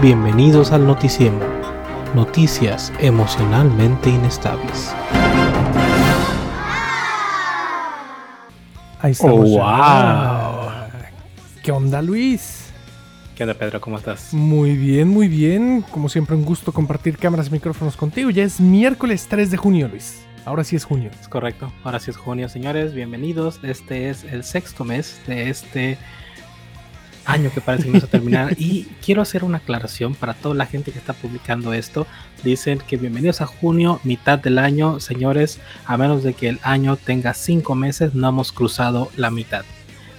Bienvenidos al Noticiemo. Noticias emocionalmente inestables. Ahí estamos. Oh, ya. ¿Qué onda, Luis? ¿Qué onda, Pedro? ¿Cómo estás? Muy bien, muy bien. Como siempre, un gusto compartir cámaras y micrófonos contigo. Ya es miércoles 3 de junio, Luis. Ahora sí es junio. Es correcto. Ahora sí es junio, señores. Bienvenidos. Este es el sexto mes de este año que parece que vamos a terminar. y quiero hacer una aclaración para toda la gente que está publicando esto. Dicen que bienvenidos a junio, mitad del año. Señores, a menos de que el año tenga cinco meses, no hemos cruzado la mitad.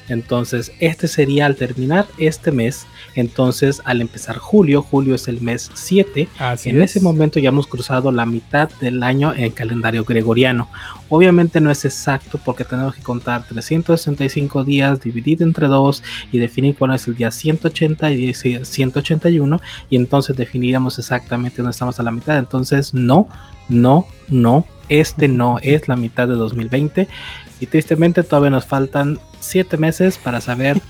Entonces, este sería al terminar este mes. Entonces, al empezar julio, julio es el mes 7. Así en es. ese momento ya hemos cruzado la mitad del año en el calendario gregoriano. Obviamente no es exacto porque tenemos que contar 365 días dividido entre 2 y definir cuál es el día 180 y 181 y entonces definiríamos exactamente dónde estamos a la mitad. Entonces, no, no, no, este no es la mitad de 2020 y tristemente todavía nos faltan 7 meses para saber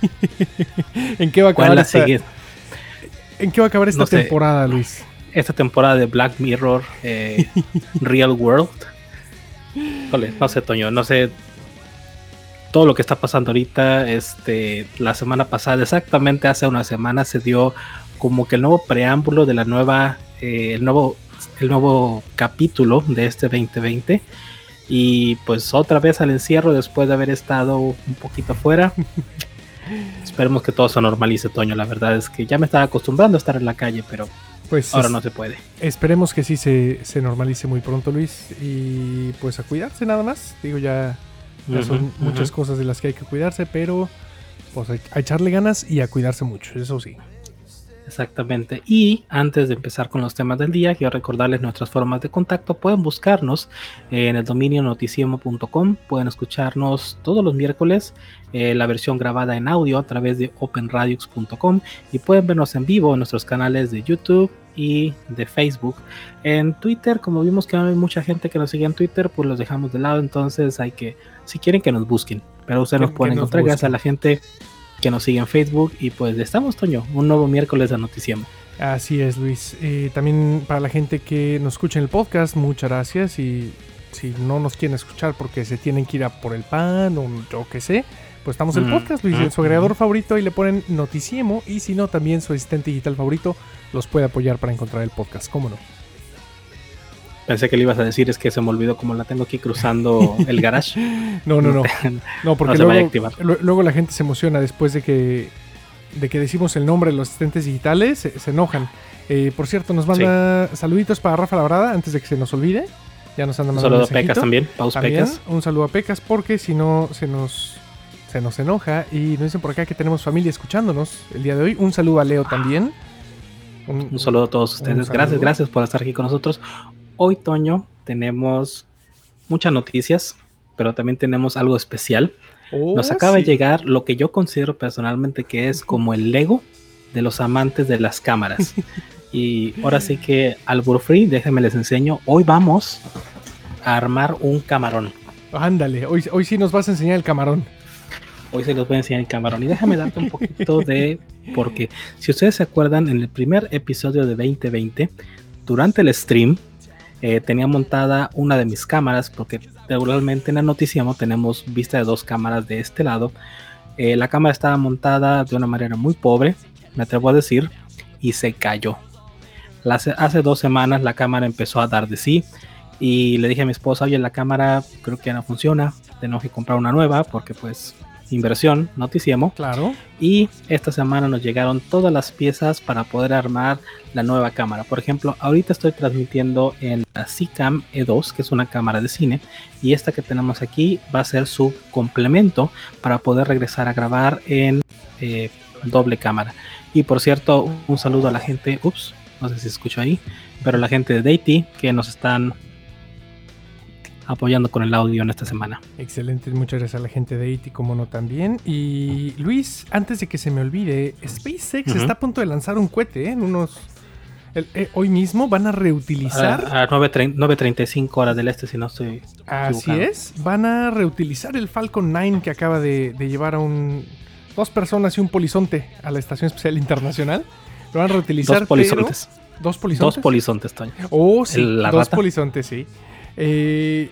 ¿En qué va a acabar la esta. ¿En qué va a acabar esta No sé. temporada, Luis? esta temporada de Black Mirror eh, Real World. No sé, Toño, no sé todo lo que está pasando ahorita. Este, la semana pasada, exactamente hace una semana, se dio como que el nuevo preámbulo de la nueva, eh, el nuevo, el nuevo capítulo de este 2020. Y pues otra vez al encierro después de haber estado un poquito afuera. Esperemos que todo se normalice, Toño. La verdad es que ya me estaba acostumbrando a estar en la calle, pero Pues ahora es- no se puede. esperemos que sí se, se normalice muy pronto, Luis. Y pues a cuidarse nada más. Digo, ya, ya son muchas cosas de las que hay que cuidarse, pero pues a echarle ganas y a cuidarse mucho, eso sí. Exactamente. Y antes de empezar con los temas del día, quiero recordarles nuestras formas de contacto. Pueden buscarnos en el dominio noticiemo.com. Pueden escucharnos todos los miércoles, eh, la versión grabada en audio a través de openradios.com. Y pueden vernos en vivo en nuestros canales de YouTube y de Facebook. En Twitter, como vimos que no hay mucha gente que nos sigue en Twitter, pues los dejamos de lado. Entonces hay que, si quieren que nos busquen, pero ustedes nos pueden encontrar gracias a la gente que nos sigue en Facebook. Y pues estamos, Toño, un nuevo miércoles de Noticiemo. Así es, Luis. Eh, también para la gente que nos escucha en el podcast, muchas gracias. Y si no nos quieren escuchar porque se tienen que ir a por el pan o yo qué sé, pues estamos en el Mm, podcast, Luis, mm, en su agregador favorito y le ponen Noticiemo. Y si no, también su asistente digital favorito los puede apoyar para encontrar el podcast. ¿Cómo no? Pensé que le ibas a decir, es que se me olvidó como la tengo aquí cruzando el garage. No, no, no. No, porque No se vaya a luego, luego la gente se emociona después de que, de que decimos el nombre de los asistentes digitales, se, se enojan. Eh, por cierto, nos manda saluditos para Rafa Labrada antes de que se nos olvide. Ya nos andan Un mandando saludo a Pecas también, Paus También, Pecas. un saludo a Pecas porque si no se nos se nos enoja y nos dicen por acá que tenemos familia escuchándonos el día de hoy. Un saludo a Leo también. Un saludo a todos ustedes. Gracias, gracias por estar aquí con nosotros. Hoy, Toño, tenemos muchas noticias, pero también tenemos algo especial. Oh, Nos acaba de llegar lo que yo considero personalmente que es como el Lego de los amantes de las cámaras. y ahora sí que, Albur Free, déjenme les enseño. Hoy vamos a armar un camarón. Ándale, hoy, hoy sí nos vas a enseñar el camarón. Hoy se los voy a enseñar el camarón. Y déjame darte un poquito de. Porque si ustedes se acuerdan, en el primer episodio de 2020, durante el stream, eh, tenía montada una de mis cámaras. Porque regularmente en la Noticiamo tenemos vista de dos cámaras de este lado. Eh, la cámara estaba montada de una manera muy pobre, me atrevo a decir, y se cayó. La- hace, hace dos semanas la cámara empezó a dar de sí. Y le dije a mi esposa, oye, la cámara creo que ya no funciona. Tenemos que comprar una nueva porque pues inversión, noticiemo. Claro. Y esta semana nos llegaron todas las piezas para poder armar la nueva cámara. Por ejemplo, ahorita estoy transmitiendo en la Cam E2, que es una cámara de cine. Y esta que tenemos aquí va a ser su complemento para poder regresar a grabar en eh, doble cámara. Y por cierto, un saludo a la gente, ups, no sé si se escuchó ahí, pero la gente de Deity que nos están apoyando con el audio en esta semana. Excelente, muchas gracias a la gente de IT, como no también. Y Luis, antes de que se me olvide, SpaceX está a punto de lanzar un cohete ¿eh? en unos eh, hoy mismo van a reutilizar. A, 9.35 horas del este, si no estoy. Así es. Van a reutilizar el Falcon 9 que acaba de, llevar a un. Dos personas y un polizonte a la Estación Espacial Internacional. Lo van a reutilizar. Dos polizontes. dos polizontes. Dos polizontes, Toño. Oh, sí. dos polizontes, sí. Eh,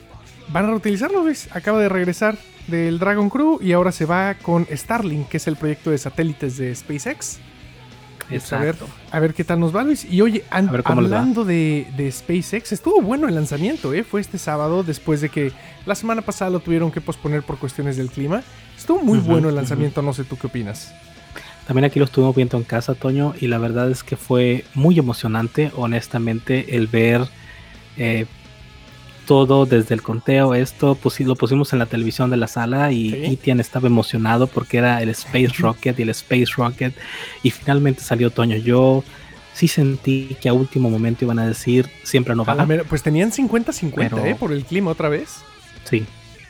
van a reutilizarlo, ¿ves? Acaba de regresar del Dragon Crew y ahora se va con Starlink, que es el proyecto de satélites de SpaceX. A ver, a ver qué tal nos va, Luis. Y oye, hablando de, SpaceX, estuvo bueno el lanzamiento, ¿eh? Fue este sábado, después de que la semana pasada lo tuvieron que posponer por cuestiones del clima. Estuvo muy bueno el lanzamiento, no sé tú qué opinas. También aquí lo estuvimos viendo en casa, Toño, y la verdad es que fue muy emocionante, honestamente, el ver eh, todo desde el conteo, esto pues, lo pusimos en la televisión de la sala y Etienne estaba emocionado porque era el Space Rocket y el Space Rocket y finalmente salió Toño. Yo sí sentí que a último momento iban a decir siempre no va. Pues tenían 50-50 ¿eh? por el clima otra vez. Sí,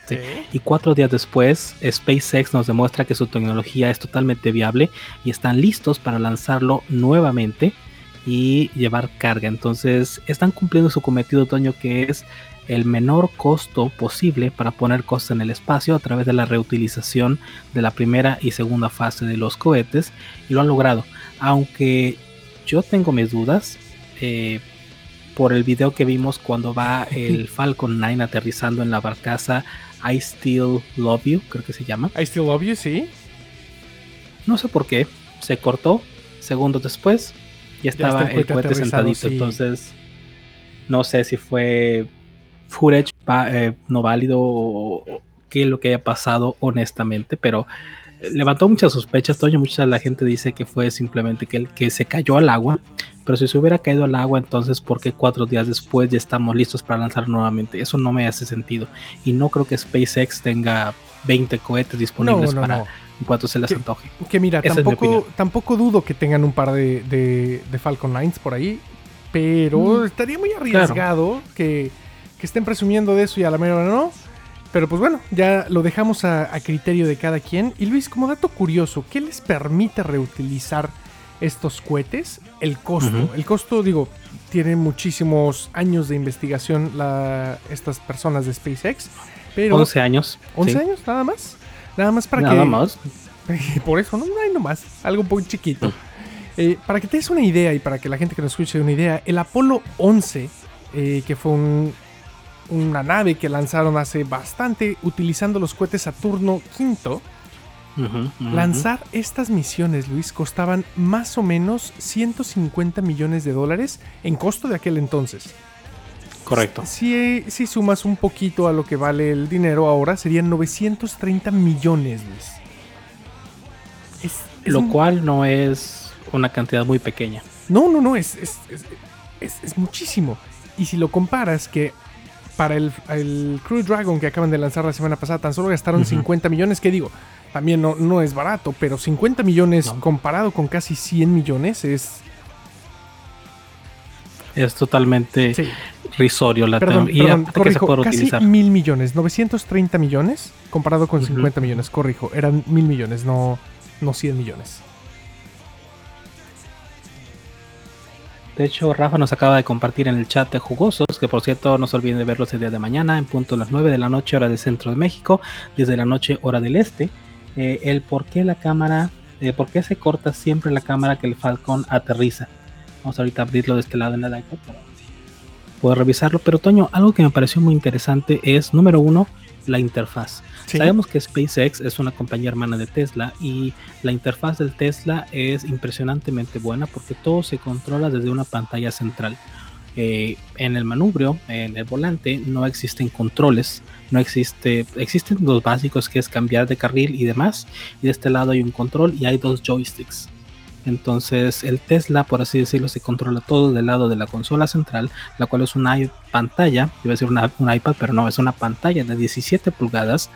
sí. Y cuatro días después, SpaceX nos demuestra que su tecnología es totalmente viable y están listos para lanzarlo nuevamente y llevar carga. Entonces, están cumpliendo su cometido, Toño, que es el menor costo posible para poner cosas en el espacio a través de la reutilización de la primera y segunda fase de los cohetes y lo han logrado. Aunque yo tengo mis dudas eh, por el video que vimos cuando va el Falcon 9 aterrizando en la barcaza I Still Love You, creo que se llama. I Still Love You, sí. No sé por qué, se cortó segundos después y estaba el cohete sentadito, entonces no sé si fue footage eh, no válido o, qué es lo que haya pasado honestamente, pero eh, levantó muchas sospechas, Toño, mucha la gente dice que fue simplemente que, que se cayó al agua, pero si se hubiera caído al agua, entonces ¿por qué cuatro días después ya estamos listos para lanzar nuevamente? Eso no me hace sentido y no creo que SpaceX tenga 20 cohetes disponibles para... En cuanto se les antoje. Que mira, tampoco, tampoco dudo que tengan un par de, de, Falcon 9 por ahí, pero mm. estaría muy arriesgado que que estén presumiendo de eso y a la mera no. Pero pues bueno, ya lo dejamos a, criterio de cada quien. Y Luis, como dato curioso, ¿qué les permite reutilizar estos cohetes? El costo. El costo, digo, tiene muchísimos años de investigación la, estas personas de SpaceX. Pero 11 años. 11 años, nada más. Nada más para que. Nada más. Por eso, no, hay nomás. Algo muy chiquito. Eh, para que te des una idea y para que la gente que nos escuche una idea, el Apolo 11, eh, que fue un, una nave que lanzaron hace bastante utilizando los cohetes Saturno V. Lanzar estas misiones, Luis, costaban más o menos 150 millones de dólares en costo de aquel entonces. Correcto. Si, si sumas un poquito a lo que vale el dinero ahora, serían 930 millones, Luis. lo cual no es una cantidad muy pequeña. No, no, no, es, es, es muchísimo. Y si lo comparas que para el, Crew Dragon que acaban de lanzar la semana pasada, tan solo gastaron 50 millones, que digo, también no, no es barato, pero 50 millones comparado con casi 100 millones es... Es totalmente risorio la perdón, corrijo, casi mil millones, 930 millones comparado con 50 millones, corrijo, eran mil millones, no, no 100 millones. De hecho, Rafa nos acaba de compartir en el chat de Jugosos, que por cierto no se olviden de verlos el día de mañana, en punto a las 9 de la noche, hora del centro de México, desde la noche, hora del este. Eh, el por qué la cámara, eh, por qué se corta siempre la cámara que el Falcon aterriza. Vamos ahorita a abrirlo de este lado en la iPad puedo revisarlo. Pero Toño, algo que me pareció muy interesante es, número uno, la interfaz. Sabemos que SpaceX es una compañía hermana de Tesla y la interfaz del Tesla es impresionantemente buena porque todo se controla desde una pantalla central. Eh, en el manubrio, en el volante, no existen controles, no existe, existen los básicos que es cambiar de carril y demás. Y de este lado hay un control y hay dos joysticks. Entonces el Tesla, por así decirlo, se controla todo del lado de la consola central, la cual es una pantalla, iba a decir una, un iPad, pero no, es una pantalla de 17 pulgadas.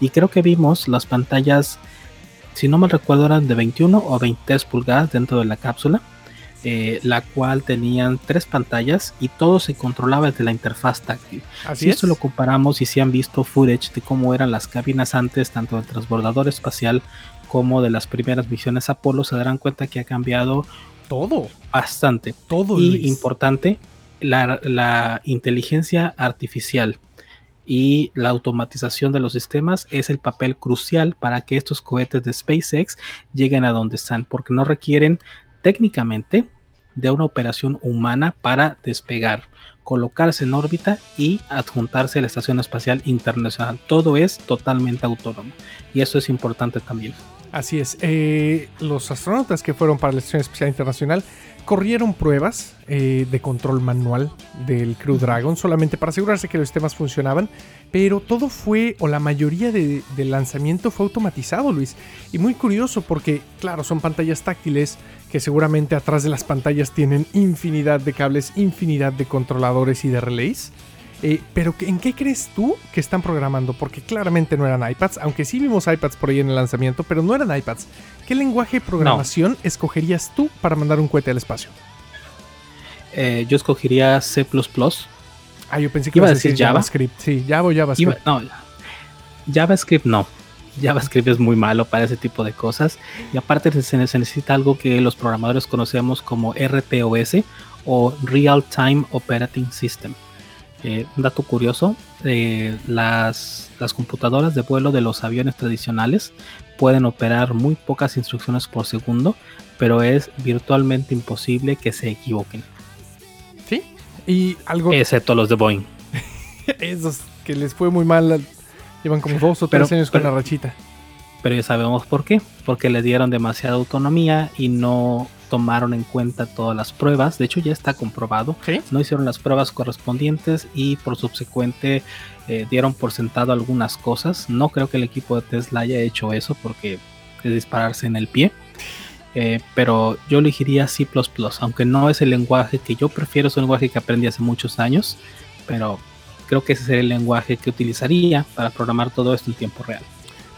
Y creo que vimos las pantallas, si no me recuerdo, eran de 21 o 23 pulgadas dentro de la cápsula. eh, la cual tenían tres pantallas y todo se controlaba desde la interfaz táctil. Así si es. esto lo comparamos y si han visto footage de cómo eran las cabinas antes, tanto del transbordador espacial como de las primeras misiones Apolo, se darán cuenta que ha cambiado todo, bastante. todo. y Luis. importante, la, la inteligencia artificial y la automatización de los sistemas es el papel crucial para que estos cohetes de SpaceX lleguen a donde están, porque no requieren técnicamente de una operación humana para despegar, colocarse en órbita y adjuntarse a la Estación Espacial Internacional. Todo es totalmente autónomo y eso es importante también. Así es. Eh, los astronautas que fueron para la Estación Espacial Internacional corrieron pruebas eh, de control manual del Crew Dragon solamente para asegurarse que los sistemas funcionaban, pero todo fue, o la mayoría de- del lanzamiento fue automatizado, Luis. Y muy curioso porque, claro, son pantallas táctiles que seguramente atrás de las pantallas tienen infinidad de cables, infinidad de controladores y de relays. Eh, pero ¿en qué crees tú que están programando? Porque claramente no eran iPads, aunque sí vimos iPads por ahí en el lanzamiento, pero no eran iPads. ¿Qué lenguaje de programación escogerías tú para mandar un cohete al espacio? Eh, yo escogería C++. Ah, yo pensé que Iba ibas a decir Java. JavaScript. Sí, Java o JavaScript. Iba- no, JavaScript no. JavaScript es muy malo para ese tipo de cosas. Y aparte se necesita algo que los programadores conocemos como RTOS o Real Time Operating System. Eh, un dato curioso, eh, las, las computadoras de vuelo de los aviones tradicionales pueden operar muy pocas instrucciones por segundo, pero es virtualmente imposible que se equivoquen, Sí. Y algo, excepto los de Boeing. esos que les fue muy mal, al- llevan como dos o tres Pero- años con pero- la rachita. Pero ya sabemos por qué, porque le dieron demasiada autonomía y no tomaron en cuenta todas las pruebas. De hecho, ya está comprobado. Sí. No hicieron las pruebas correspondientes y por subsecuente eh, dieron por sentado algunas cosas. No creo que el equipo de Tesla haya hecho eso porque es dispararse en el pie. Eh, pero yo elegiría C++, aunque no es el lenguaje que yo prefiero, es un lenguaje que aprendí hace muchos años, pero creo que ese sería el lenguaje que utilizaría para programar todo esto en tiempo real.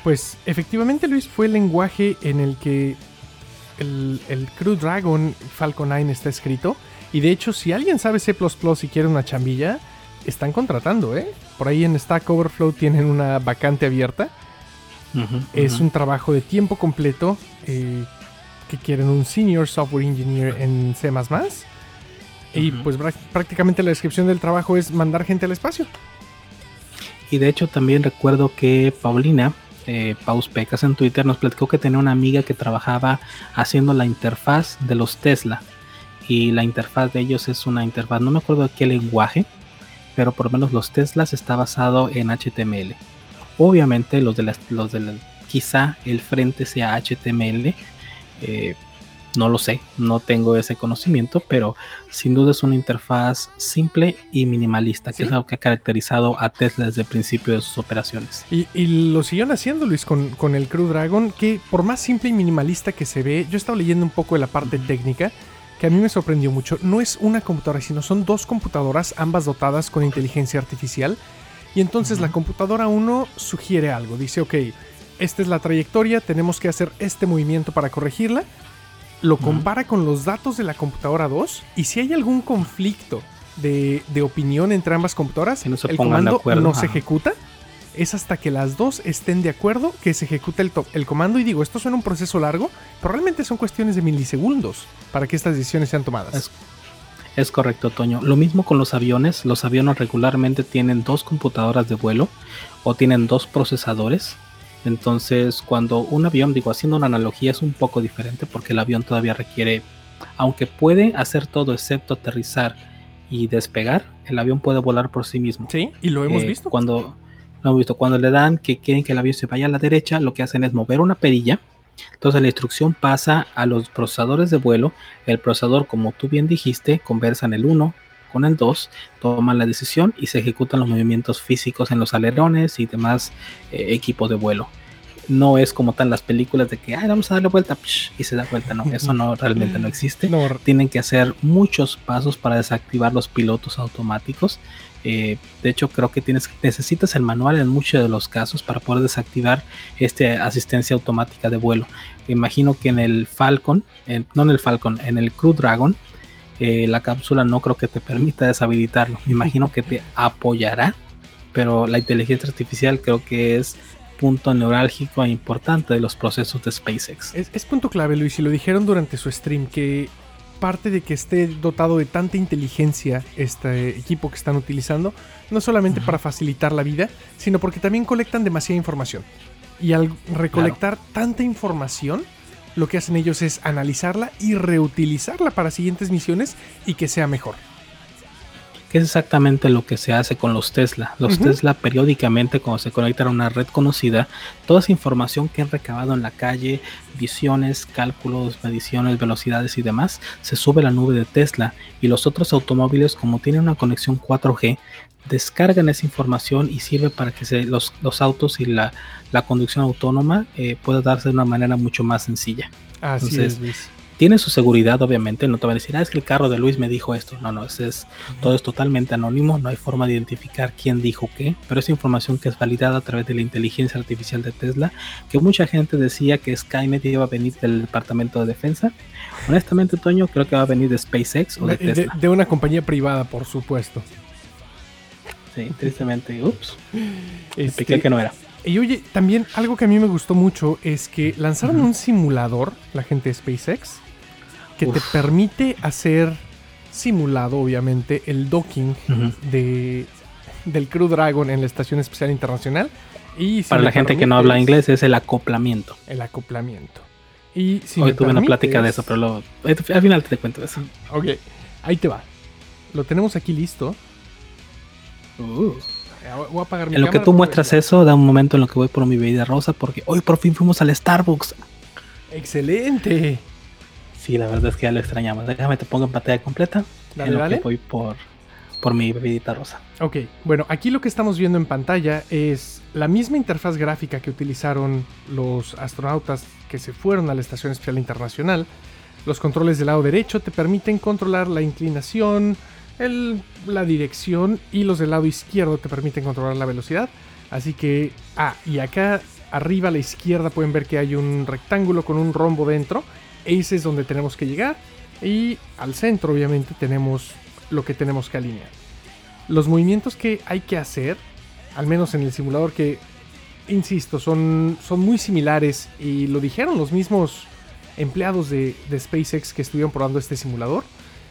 Pues efectivamente, Luis, fue el lenguaje en el que el, el Crew Dragon Falcon 9 está escrito. Y de hecho, si alguien sabe C y quiere una chambilla, están contratando, ¿eh? Por ahí en Stack Overflow tienen una vacante abierta. Es un trabajo de tiempo completo eh, que quieren un Senior Software Engineer en C. Y Ujú. pues prá- prácticamente la descripción del trabajo es mandar gente al espacio. Y de hecho también recuerdo que Paulina, eh, Paus Pecas en Twitter, nos platicó que tenía una amiga que trabajaba haciendo la interfaz de los Tesla. Y la interfaz de ellos es una interfaz, no me acuerdo de qué lenguaje, pero por lo menos los Teslas está basado en HTML. Obviamente los de las, los de la- quizá el frente sea HTML. eh, no lo sé, no tengo ese conocimiento, pero sin duda es una interfaz simple y minimalista, que Sí. es algo que ha caracterizado a Tesla desde el principio de sus operaciones. Y, y lo siguieron haciendo, Luis, con, con el Crew Dragon, que por más simple y minimalista que se ve, yo he estado leyendo un poco de la parte técnica, que a mí me sorprendió mucho. No es una computadora, sino son dos computadoras, ambas dotadas con inteligencia artificial. Y entonces la computadora 1 sugiere algo, dice, ok, esta es la trayectoria, tenemos que hacer este movimiento para corregirla. Lo compara con los datos de la computadora 2 y si hay algún conflicto de, de opinión entre ambas computadoras, Que no se el de comando no se ejecuta. Es hasta que las dos estén de acuerdo que se ejecuta el, to- el comando. Y digo, esto suena un proceso largo, pero realmente son cuestiones de milisegundos para que estas decisiones sean tomadas. Es- Es correcto, Toño. Lo mismo con los aviones. Los aviones regularmente tienen dos computadoras de vuelo o tienen dos procesadores. Entonces, cuando un avión, digo, haciendo una analogía, es un poco diferente porque el avión todavía requiere, aunque puede hacer todo excepto aterrizar y despegar, el avión puede volar por sí mismo. Sí, y lo hemos Eh, visto. Cuando lo hemos visto, cuando le dan que quieren que el avión se vaya a la derecha, lo que hacen es mover una perilla. Entonces la instrucción pasa a los procesadores de vuelo. El procesador, como tú bien dijiste, conversan el 1 con el 2, toman la decisión y se ejecutan los movimientos físicos en los alerones y demás eh, equipos de vuelo. no es como tal las películas de que, ay, vamos a darle vuelta y se da vuelta. No, eso no realmente no existe. Tienen que hacer muchos pasos para desactivar los pilotos automáticos. Eh, de hecho, creo que tienes, necesitas el manual en muchos de los casos para poder desactivar esta asistencia automática de vuelo. Imagino que en el Falcon, no en el Falcon, en el Crew Dragon, eh, la cápsula no creo que te permita deshabilitarlo. Me imagino que te apoyará, pero la inteligencia artificial creo que es punto neurálgico e importante de los procesos de SpaceX. Es, punto clave, Luis, y lo dijeron durante su stream, que parte de que esté dotado de tanta inteligencia este equipo que están utilizando, no solamente para facilitar la vida, sino porque también colectan demasiada información. Y al recolectar tanta información, lo que hacen ellos es analizarla y reutilizarla para siguientes misiones y que sea mejor que es exactamente lo que se hace con los Tesla. Los Tesla periódicamente cuando se conectan a una red conocida, toda esa información que han recabado en la calle, visiones, cálculos, mediciones, velocidades y demás, se sube a la nube de Tesla y los otros automóviles como tienen una conexión 4G, descargan esa información y sirve para que se, los, autos y la, conducción autónoma eh, pueda darse de una manera mucho más sencilla. Así es, Luis tiene su seguridad, obviamente, no te va a decir, ah, es que el carro de Luis me dijo esto. No, no, es, todo es totalmente anónimo, no hay forma de identificar quién dijo qué, pero es información que es validada a través de la inteligencia artificial de Tesla, que mucha gente decía que Skynet iba a venir del Departamento de Defensa. Honestamente, Toño, creo que va a venir de SpaceX o de, Tesla. De, una compañía privada, por supuesto. Sí, tristemente, ups. Expliqué que no era. Y oye, también algo que a mí me gustó mucho es que lanzaron un simulador, la gente de SpaceX, que te permite hacer simulado, obviamente, el docking de, del Crew Dragon en la Estación Espacial Internacional. Y Para la gente que no habla inglés es el acoplamiento. El acoplamiento. Y Hoy tuve una plática de eso, pero al final te cuento eso. Ok, ahí te va. Lo tenemos aquí listo. Uh. Voy a apagar mi en lo que tú muestras eso, da un momento en lo que voy por mi bebida rosa, porque hoy por fin fuimos al Starbucks. ¡Excelente! Sí, la verdad es que ya lo extrañamos. Déjame te pongo en pantalla completa. Dale, en lo que voy por, por mi bebidita rosa. Ok, bueno, aquí lo que estamos viendo en pantalla es la misma interfaz gráfica que utilizaron los astronautas que se fueron a la Estación Espacial Internacional. Los controles del lado derecho te permiten controlar la inclinación, el, la dirección y los del lado izquierdo te permiten controlar la velocidad. Así que, ah, y acá arriba a la izquierda pueden ver que hay un rectángulo con un rombo dentro ese es donde tenemos que llegar. Y al centro, obviamente, tenemos lo que tenemos que alinear. Los movimientos que hay que hacer, al menos en el simulador, que, insisto, son, son muy similares y lo dijeron los mismos empleados de, de SpaceX que estuvieron probando este simulador.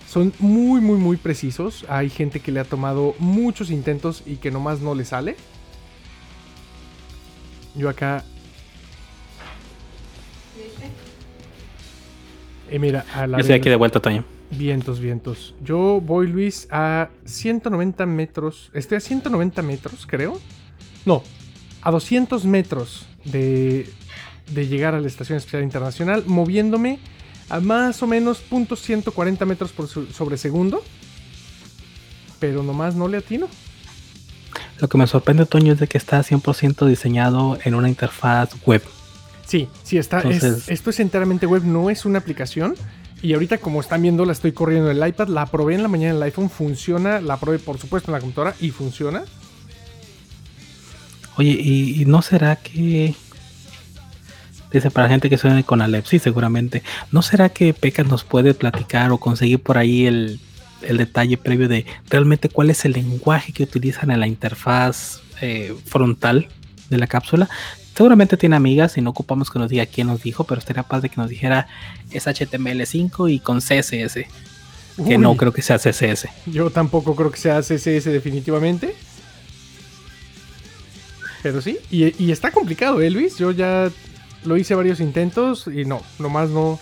Son muy, muy, muy precisos. Hay gente que le ha tomado muchos intentos y que nomás no le sale. Yo acá Y mira, a la. Yo estoy aquí de vuelta, Toño. Vientos, vientos. Yo voy, Luis, a 190 metros. Estoy a 190 metros, creo. No, a 200 metros de, de llegar a la Estación Espacial Internacional, moviéndome a más o menos .140 metros por sobre segundo. Pero nomás no le atino. Lo que me sorprende, Toño, es de que está 100% diseñado en una interfaz web. Sí, sí, está. esto es enteramente web, no es una aplicación. Y ahorita, como están viendo, la estoy corriendo en el iPad. La probé en la mañana en el iPhone, funciona. La probé, por supuesto, en la computadora y funciona. Oye, ¿y, no será que.? Dice para gente que suene con Alep, sí, seguramente. ¿No será que Pecas nos puede platicar o conseguir por ahí el, detalle previo de realmente cuál es el lenguaje que utilizan en la interfaz eh, frontal de la cápsula? Seguramente tiene amigas y no ocupamos que nos diga quién nos dijo, pero estaría padre que nos dijera es HTML5 y con CSS. Que no creo que sea CSS. Yo tampoco creo que sea CSS definitivamente. Pero sí, y, está complicado, ¿eh, Luis? Yo ya lo hice varios intentos y no, nomás no.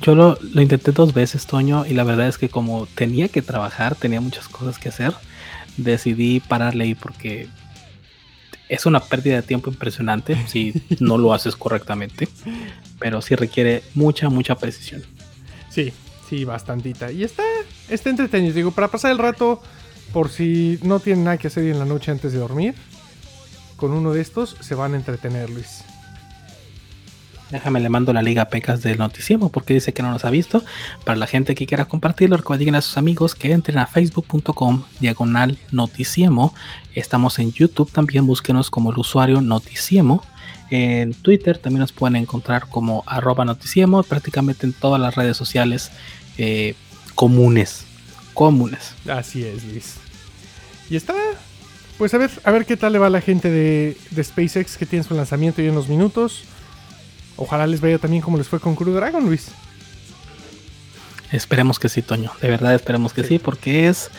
Yo lo, lo, intenté dos veces, Toño, y la verdad es que como tenía que trabajar, tenía muchas cosas que hacer, decidí pararle ahí porque es una pérdida de tiempo impresionante si no lo haces correctamente, pero sí requiere mucha, mucha precisión. Sí, sí, bastantita. Y está, está entretenido. Digo, para pasar el rato, por si no tienen nada que hacer en la noche antes de dormir, con uno de estos se van a entretener, Luis. Déjame le mando la liga Pecas del Noticiemo porque dice que no nos ha visto. Para la gente que quiera compartirlo, recuerden a sus amigos que entren a facebook.com diagonal Noticiemo. Estamos en YouTube también, búsquenos como el usuario Noticiemo. En Twitter también nos pueden encontrar como arroba Noticiemo, prácticamente en todas las redes sociales eh, comunes. Comunes. Así es, Luis. Y está. Pues a ver, a ver qué tal le va a la gente de, de SpaceX que tiene su lanzamiento y en unos minutos. Ojalá les vaya también como les fue con Crew Dragon, Luis. Esperemos que sí, Toño. De verdad esperemos que sí, porque es,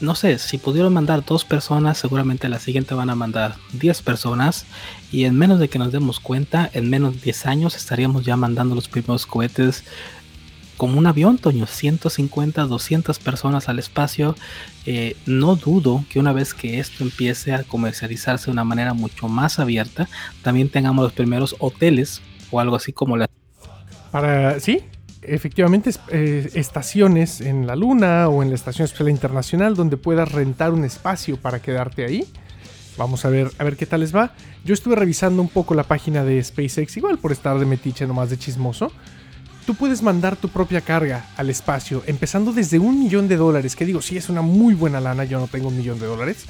no sé, si pudieron mandar dos personas, seguramente la siguiente van a mandar 10 personas. Y en menos de que nos demos cuenta, en menos de 10 años estaríamos ya mandando los primeros cohetes como un avión, Toño, 150, 200 personas al espacio. Eh, no dudo que una vez que esto empiece a comercializarse de una manera mucho más abierta, también tengamos los primeros hoteles o algo así como la... Para, sí, efectivamente, eh, estaciones en la Luna o en la Estación Espacial Internacional donde puedas rentar un espacio para quedarte ahí. Vamos a ver, a ver qué tal les va. Yo estuve revisando un poco la página de SpaceX, igual por estar de metiche nomás de chismoso tú puedes mandar tu propia carga al espacio, empezando desde un millón de dólares, que digo, sí es una muy buena lana, yo no tengo un millón de dólares,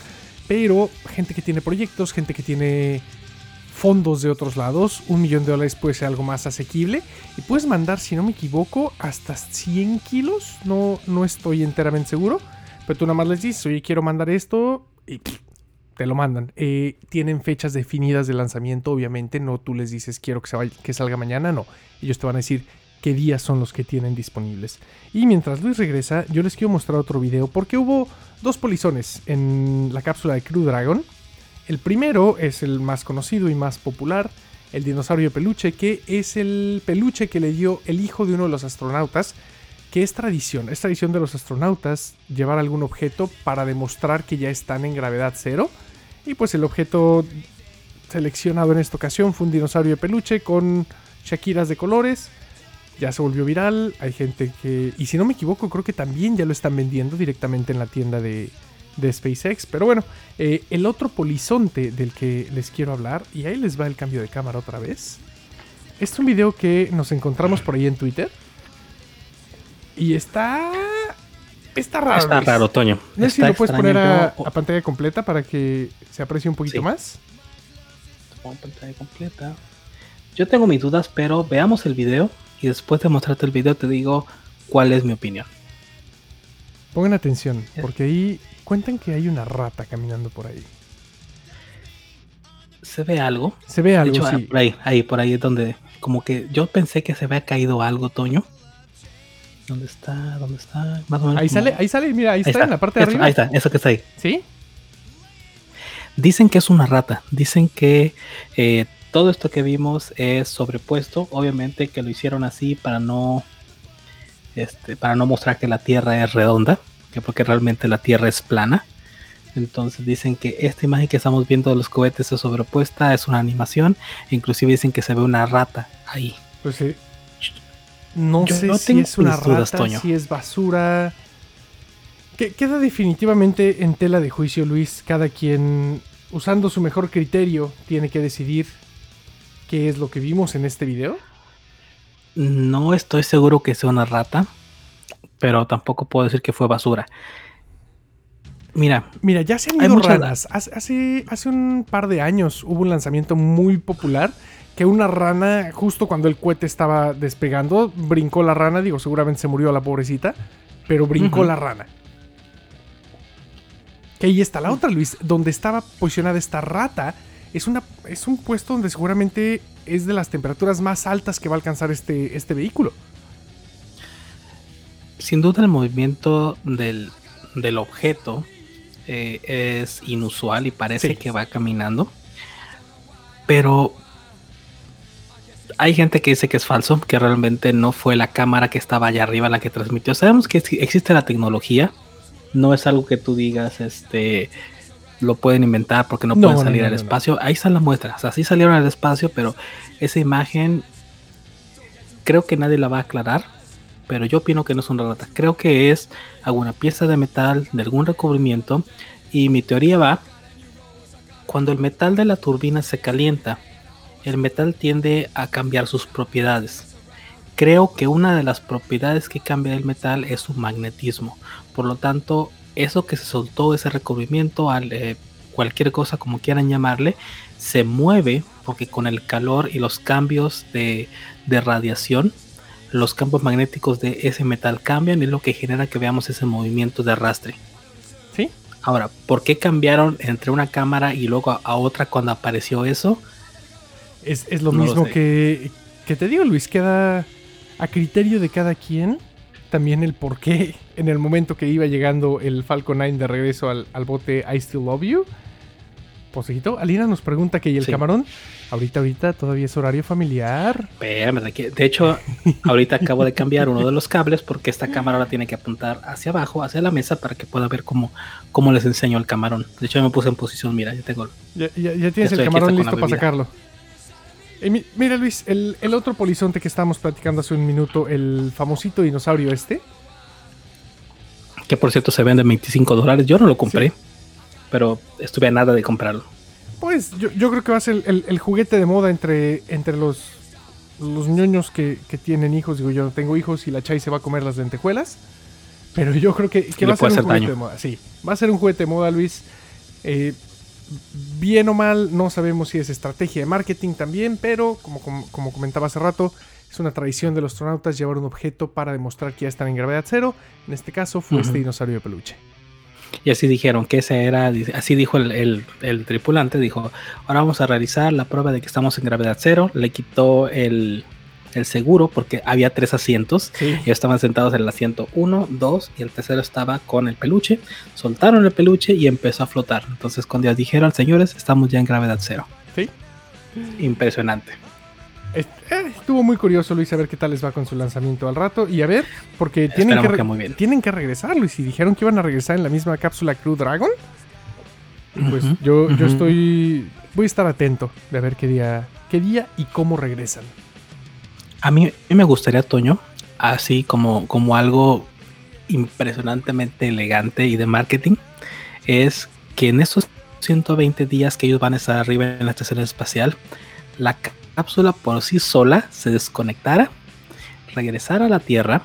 pero gente que tiene proyectos, gente que tiene fondos de otros lados, un millón de dólares puede ser algo más asequible y puedes mandar, si no me equivoco, hasta 100 kilos, no, no estoy enteramente seguro, pero tú nada más les dices, oye, quiero mandar esto y te lo mandan. Eh, tienen fechas definidas de lanzamiento, obviamente, no tú les dices quiero que, que salga mañana, no. Ellos te van a decir qué días son los que tienen disponibles. Y mientras Luis regresa, yo les quiero mostrar otro video porque hubo dos polizones en la cápsula de Crew Dragon. El primero es el más conocido y más popular, el dinosaurio peluche, que es el peluche que le dio el hijo de uno de los astronautas, que es tradición, es tradición de los astronautas llevar algún objeto para demostrar que ya están en gravedad cero. Y pues el objeto seleccionado en esta ocasión fue un dinosaurio de peluche con Shakiras de colores ya se volvió viral, hay gente que, y si no me equivoco, creo que también ya lo están vendiendo directamente en la tienda de, de SpaceX. Pero bueno, eh, el otro polizonte del que les quiero hablar, y ahí les va el cambio de cámara otra vez. Este es un video que nos encontramos por ahí en Twitter. Y está. Está raro. Está raro, Toño. No sé si lo puedes poner a, pantalla completa para que se aprecie un poquito más. pantalla completa. Yo tengo mis dudas, pero veamos el video y después de mostrarte el video te digo cuál es mi opinión. Pongan atención, porque ahí cuentan que hay una rata caminando por ahí. ¿Se ve algo? Se ve algo, sí. Por ahí, ahí, por ahí es donde... Como que yo pensé que se había caído algo, Toño. ¿Dónde está? ¿Dónde está? Más o menos ahí sale, ahí sale, mira, ahí, está, en la parte de arriba. Ahí está, eso que está ahí. ¿Sí? Dicen que es una rata. Dicen que eh, todo esto que vimos es sobrepuesto, obviamente que lo hicieron así para no este, para no mostrar que la Tierra es redonda, que porque realmente la Tierra es plana. Entonces dicen que esta imagen que estamos viendo de los cohetes es sobrepuesta, es una animación, inclusive dicen que se ve una rata ahí. Pues sí. No sé si es una rata, si es basura. Que queda definitivamente en tela de juicio, Luis. Cada quien, usando su mejor criterio, tiene que decidir qué es lo que vimos en este video? No estoy seguro que sea una rata, pero tampoco puedo decir que fue basura. Mira, mira, ya se han ido ranas. Hace, hace, un par de años hubo un lanzamiento muy popular que una rana, justo cuando el cohete estaba despegando, brincó la rana. Digo, seguramente se murió la pobrecita, pero brincó la rana. Que ahí está la otra, Luis, donde estaba posicionada esta rata es, una, es un puesto donde seguramente es de las temperaturas más altas que va a alcanzar este, este vehículo. Sin duda el movimiento del, objeto eh, es inusual y parece que va caminando. Pero hay gente que dice que es falso, que realmente no fue la cámara que estaba allá arriba la que transmitió. Sabemos que existe la tecnología, no es algo que tú digas, este, lo pueden inventar porque no, pueden salir al espacio. Ahí están las muestras. Así salieron al espacio, pero esa imagen creo que nadie la va a aclarar. Pero yo opino que no es una rata. Creo que es alguna pieza de metal de algún recubrimiento. Y mi teoría va, cuando el metal de la turbina se calienta el metal tiende a cambiar sus propiedades. Creo que una de las propiedades que cambia el metal es su magnetismo. Por lo tanto, eso que se soltó, ese recubrimiento, al, eh, cualquier cosa como quieran llamarle, se mueve porque con el calor y los cambios de radiación, los campos magnéticos de ese metal cambian y es lo que genera que veamos ese movimiento de arrastre. ¿Sí? Ahora, ¿por qué cambiaron entre una cámara y luego a, a otra cuando apareció eso? Es, es lo no mismo lo que, que te digo, Luis, queda a criterio de cada quien también el por qué en el momento que iba llegando el Falcon 9 de regreso al, al bote I Still Love You. Posito, Alina nos pregunta que ¿y el sí. camarón? Ahorita, ahorita todavía es horario familiar. Espérame, de hecho, ahorita acabo de cambiar uno de los cables porque esta cámara ahora tiene que apuntar hacia abajo, hacia la mesa, para que pueda ver cómo, cómo les enseño el camarón. De hecho, ya me puse en posición, mira, ya tengo. Ya, ya, ya tienes el camarón listo para sacarlo. Eh, mira, Luis, el, el, otro polizonte que estábamos platicando hace un minuto, el famosito dinosaurio este. Que por cierto se vende 25 dólares. Yo no lo compré, sí. Pero estuve a nada de comprarlo. Pues yo, yo creo que va a ser el, el, juguete de moda entre, entre los, los ñoños que, que, tienen hijos. Digo, yo no tengo hijos y la Chai se va a comer las lentejuelas. Pero yo creo que, que va a ser un juguete daño. de moda. Sí, va a ser un juguete de moda, Luis. Eh, bien o mal, no sabemos si es estrategia de marketing también, pero como, como, como, comentaba hace rato, es una tradición de los astronautas llevar un objeto para demostrar que ya están en gravedad cero. En este caso fue uh -huh. este dinosaurio de peluche. Y así dijeron que ese era, así dijo el, el, el, tripulante, dijo, ahora vamos a realizar la prueba de que estamos en gravedad cero, le quitó el, el seguro porque había tres asientos sí. y estaban sentados en el asiento 1, 2 y el tercero estaba con el peluche. Soltaron el peluche y empezó a flotar. Entonces cuando ya dijeron, señores, estamos ya en gravedad cero. Sí. Impresionante. Eh, estuvo muy curioso Luis a ver qué tal les va con su lanzamiento al rato y a ver porque tienen que, tienen que regresar Luis y dijeron que iban a regresar en la misma cápsula Crew Dragon. Pues uh -huh, yo, uh -huh. yo estoy voy a estar atento de ver qué día qué día y cómo regresan. A mí, a mí me gustaría, Toño, así como, como algo impresionantemente elegante y de marketing, es que en estos 120 días que ellos van a estar arriba en la estación espacial, la cápsula por sí sola se desconectara, regresara a la Tierra,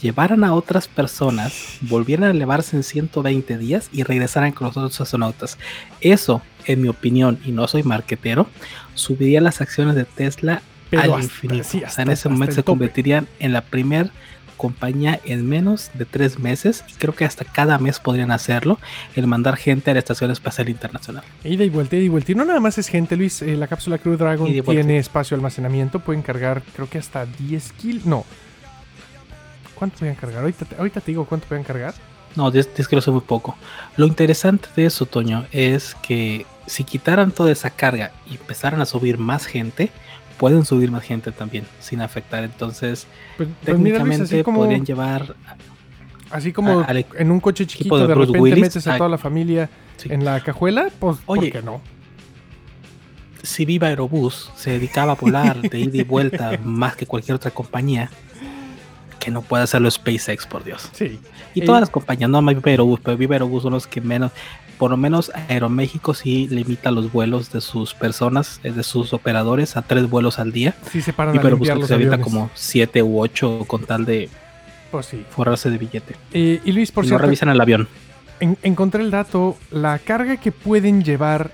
llevaran a otras personas, volvieran a elevarse en 120 días y regresaran con los otros astronautas. Eso, en mi opinión, y no soy marquetero, subiría las acciones de Tesla pero al hasta, infinito. Sí, o sea, en ese momento se convertirían en la primera compañía en menos de tres meses y creo que hasta cada mes podrían hacerlo el mandar gente a la estación espacial internacional. Ida y vuelta ida y vuelta. Y no nada más es gente Luis. Eh, la cápsula Crew Dragon tiene espacio de almacenamiento. Pueden cargar creo que hasta 10 kilos no. ¿cuánto pueden cargar? ahorita te, ahorita te digo cuánto pueden cargar. No 10, 10 kilos es muy poco. Lo interesante de eso Toño es que si quitaran toda esa carga y empezaran a subir más gente pueden subir más gente también sin afectar. Entonces, pues, técnicamente pues mira, como, podrían llevar. Así como a, a, en un coche chiquito de, de repente Willis, metes a toda la familia sí. en la cajuela, pues Oye, ¿por qué no? Si Viva Aerobús se dedicaba a volar de ida y vuelta más que cualquier otra compañía, que no puede hacerlo SpaceX, por Dios. Sí. Y eh, todas las compañías, no más Viva Aerobús, pero Viva Aerobús son los que menos, por lo menos Aeroméxico sí limita los vuelos de sus personas, de sus operadores a tres vuelos al día. Sí, se paran y a pero limpiar se evita como siete u ocho con tal de pues sí. forrarse de billete. Eh, y Luis, por y cierto, no revisan el avión. En, encontré el dato, la carga que pueden llevar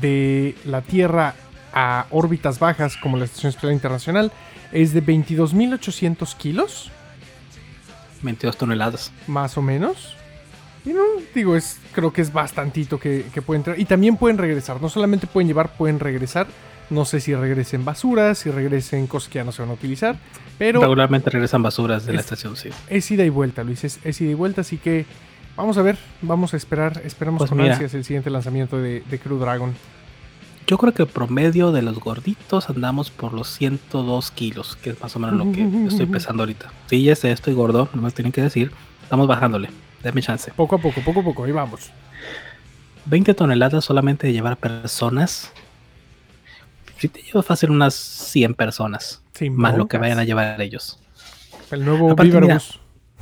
de la Tierra a órbitas bajas como la Estación Espacial Internacional es de 22.800 kilos. 22 toneladas. Más o menos. Y no, digo, es, creo que es bastantito que, que pueden traer. Y también pueden regresar. No solamente pueden llevar, pueden regresar. No sé si regresen basuras, si regresen cosas que ya no se van a utilizar. Pero. Regularmente regresan basuras de es, la estación, sí. Es ida y vuelta, Luis. Es, es, ida y vuelta. Así que vamos a ver. Vamos a esperar. Esperamos pues con mira, ansias el siguiente lanzamiento de, de Crew Dragon. Yo creo que el promedio de los gorditos andamos por los 102 kilos, que es más o menos lo que estoy pesando ahorita. Sí, ya sé, estoy gordo, no me tienen que decir. Estamos bajándole. Dame chance. Poco a poco, poco a poco, ahí vamos. 20 toneladas solamente de llevar personas. Si te lleva fácil unas 100 personas. Sin más lo que vayan a llevar ellos. El nuevo Viverbus.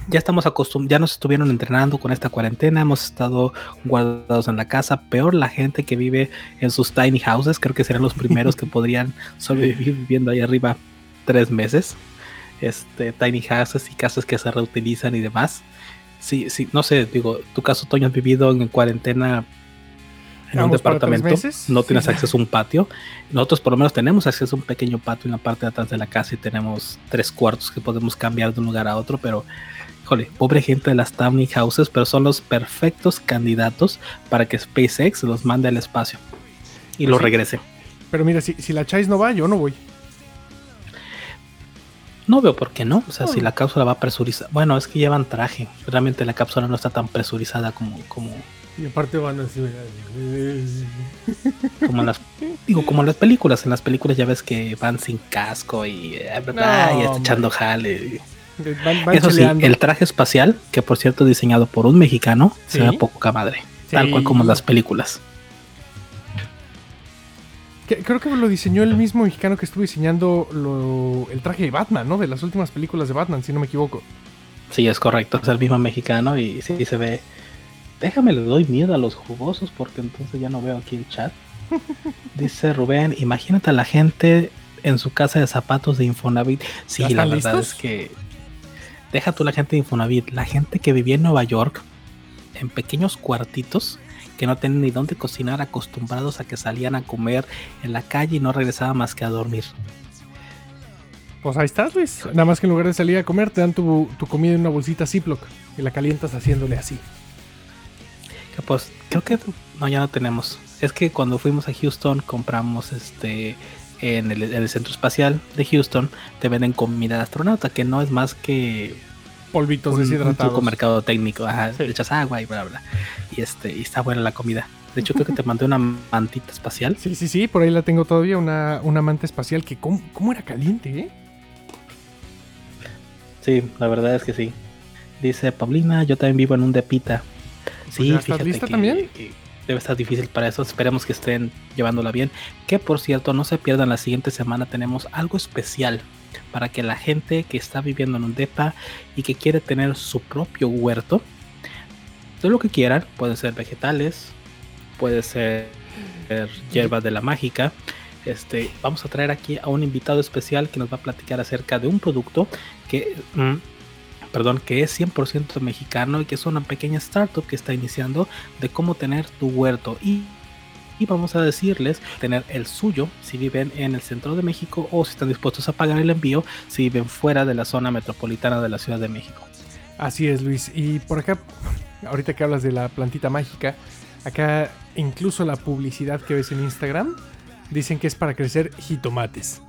ya estamos acostumbrados, ya nos estuvieron entrenando con esta cuarentena, hemos estado guardados en la casa, peor la gente que vive en sus tiny houses, creo que serán los primeros que podrían sobrevivir viviendo ahí arriba tres meses. Este, tiny houses y casas que se reutilizan y demás. Sí, sí, no sé, digo, tu caso, Toño, has vivido en cuarentena en un departamento, no tienes acceso a un patio. Nosotros por lo menos tenemos acceso a un pequeño patio en la parte de atrás de la casa y tenemos tres cuartos que podemos cambiar de un lugar a otro, pero híjole, pobre gente de las tiny houses, pero son los perfectos candidatos para que SpaceX los mande al espacio y lo pues regrese. Pero mira, si, si la Chase no va, yo no voy. No veo por qué no. O sea, si la cápsula va presurizada. Bueno, es que llevan traje. Realmente la cápsula no está tan presurizada como, como, y aparte van así, como en las digo, como en las películas, en las películas ya ves que van sin casco y, eh, echando jale. Eso sí, el traje espacial, que por cierto diseñado por un mexicano, se ve poca madre, tal cual como en las películas. Creo que lo diseñó el mismo mexicano que estuvo diseñando el traje de Batman, ¿no? De las últimas películas de Batman, si no me equivoco. Sí, es correcto, es el mismo mexicano y sí se ve Déjame le doy miedo a los jugosos porque entonces ya no veo aquí el chat. Dice Rubén, imagínate a la gente en su casa de zapatos de Infonavit. Sí, la verdad es que deja tú la gente de Infonavit, la gente que vivía en Nueva York en pequeños cuartitos que no tenían ni dónde cocinar, acostumbrados a que salían a comer en la calle y no regresaban más que a dormir. Pues ahí estás, Luis. Nada más que en lugar de salir a comer, te dan tu, tu comida en una bolsita Ziploc y la calientas haciéndole así pues creo que no, ya no tenemos. Es que cuando fuimos a Houston compramos este en el, centro espacial de Houston te venden comida de astronauta que no es más que polvitos un, deshidratados. Un mercado técnico, ajá, echas agua y bla bla. Y este y está buena la comida. De hecho creo que te mandé una mantita espacial. Sí, sí, sí, por ahí la tengo todavía, una, una manta espacial que cómo, era caliente, ¿eh? Sí, la verdad es que sí. Dice Paulina, yo también vivo en un depita. Sí, fíjate que, también? debe estar difícil para eso. Esperemos que estén llevándola bien. Que por cierto, no se pierdan, la siguiente semana tenemos algo especial para que la gente que está viviendo en un DEPA y que quiere tener su propio huerto, de lo que quieran, puede ser vegetales, puede ser hierbas de la mágica. Este, vamos a traer aquí a un invitado especial que nos va a platicar acerca de un producto que mm, perdón, que es 100% mexicano y que es una pequeña startup que está iniciando de cómo tener tu huerto y, y vamos a decirles tener el suyo si viven en el centro de México o si están dispuestos a pagar el envío si viven fuera de la zona metropolitana de la Ciudad de México. Así es, Luis. Y por acá, ahorita que hablas de la plantita mágica, acá incluso la publicidad que ves en Instagram dicen que es para crecer jitomates.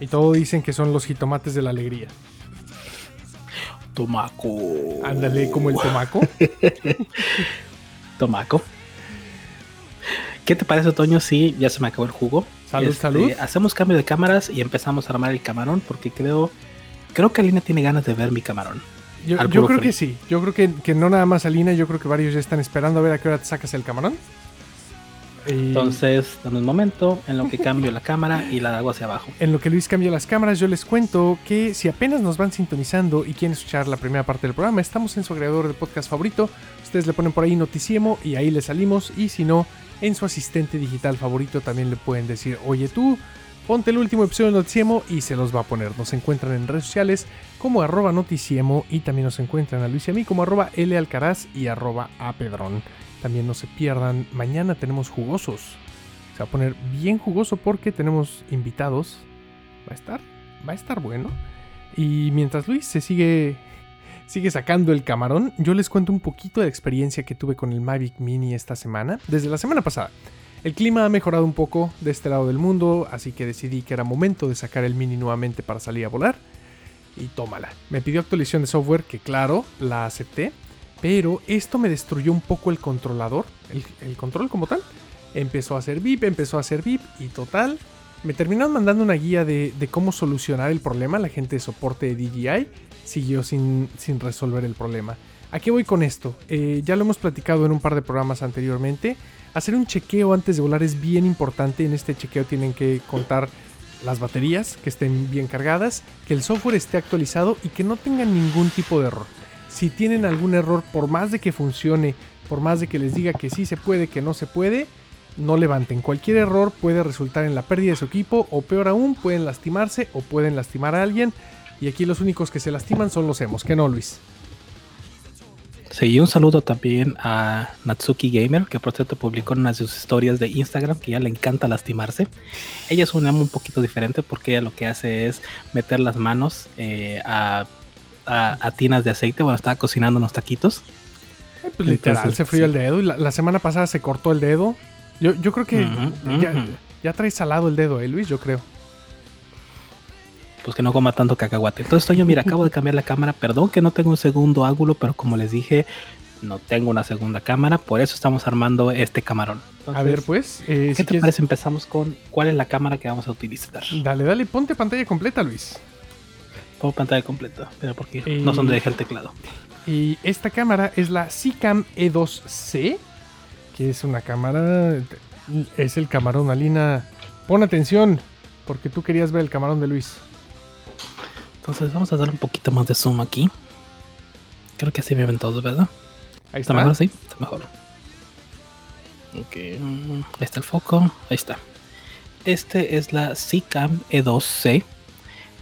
Y todo dicen que son los jitomates de la alegría. Tomaco. Ándale, como el tomaco. tomaco. ¿Qué te parece, Toño? Sí, ya se me acabó el jugo. Salud, este, salud. Hacemos cambio de cámaras y empezamos a armar el camarón porque creo, creo que Alina tiene ganas de ver mi camarón. Yo, creo que sí. Yo creo que, que, no nada más Alina, yo creo que varios ya están esperando a ver a qué hora te sacas el camarón. Entonces, en un momento en lo que cambio la cámara y la hago hacia abajo. En lo que Luis cambia las cámaras, yo les cuento que si apenas nos van sintonizando y quieren escuchar la primera parte del programa, estamos en su agregador de podcast favorito. Ustedes le ponen por ahí Noticiemo y ahí le salimos. Y si no, en su asistente digital favorito también le pueden decir, oye tú, ponte el último episodio de Noticiemo y se los va a poner. Nos encuentran en redes sociales como arroba Noticiemo y también nos encuentran a Luis y a mí como arroba L Alcaraz y arroba Apedrón. También no se pierdan, mañana tenemos jugosos. Se va a poner bien jugoso porque tenemos invitados. Va a estar, va a estar bueno. Y mientras Luis se sigue sigue sacando el camarón, yo les cuento un poquito de experiencia que tuve con el Mavic Mini esta semana, desde la semana pasada. El clima ha mejorado un poco de este lado del mundo, así que decidí que era momento de sacar el Mini nuevamente para salir a volar. Y tómala. Me pidió actualización de software que claro, la acepté. Pero esto me destruyó un poco el controlador, el, control como tal. Empezó a hacer VIP, empezó a hacer VIP y total. Me terminaron mandando una guía de, cómo solucionar el problema. La gente de soporte de DJI siguió sin, sin resolver el problema. ¿A qué voy con esto? Eh, ya lo hemos platicado en un par de programas anteriormente. Hacer un chequeo antes de volar es bien importante. En este chequeo tienen que contar las baterías, que estén bien cargadas, que el software esté actualizado y que no tengan ningún tipo de error. Si tienen algún error, por más de que funcione, por más de que les diga que sí se puede, que no se puede, no levanten. Cualquier error puede resultar en la pérdida de su equipo o peor aún, pueden lastimarse o pueden lastimar a alguien. Y aquí los únicos que se lastiman son los hemos, que no, Luis. Sí, un saludo también a Natsuki Gamer, que por cierto publicó en una de sus historias de Instagram que ya le encanta lastimarse. Ella es un amo un poquito diferente porque ella lo que hace es meter las manos eh, a, tinas de aceite cuando estaba cocinando unos taquitos. Eh, pues literal, se frío el dedo y la, semana pasada se cortó el dedo. Yo, yo creo que ya, ya trae salado el dedo, ¿eh, Luis? Yo creo pues que no coma tanto cacahuate. Entonces, yo mira, acabo de cambiar la cámara. Perdón que no tengo un segundo ángulo, pero como les dije, no tengo una segunda cámara. Por eso estamos armando este camarón. a ver, pues. Eh, ¿Qué te parece? Empezamos con cuál es la cámara que vamos a utilizar. Dale, dale, ponte pantalla completa, Luis. Pongo pantalla completa, pero porque no son de dejar el teclado. Y esta cámara es la Sicam E2C, que es una cámara. Es el camarón, Alina. Pon atención, porque tú querías ver el camarón de Luis. Entonces vamos a dar un poquito más de zoom aquí. Creo que así me ven todos, ¿verdad? Ahí está. mejor así? Está mejor. Ok, ahí está el foco. Ahí está. Este es la Cam E2C.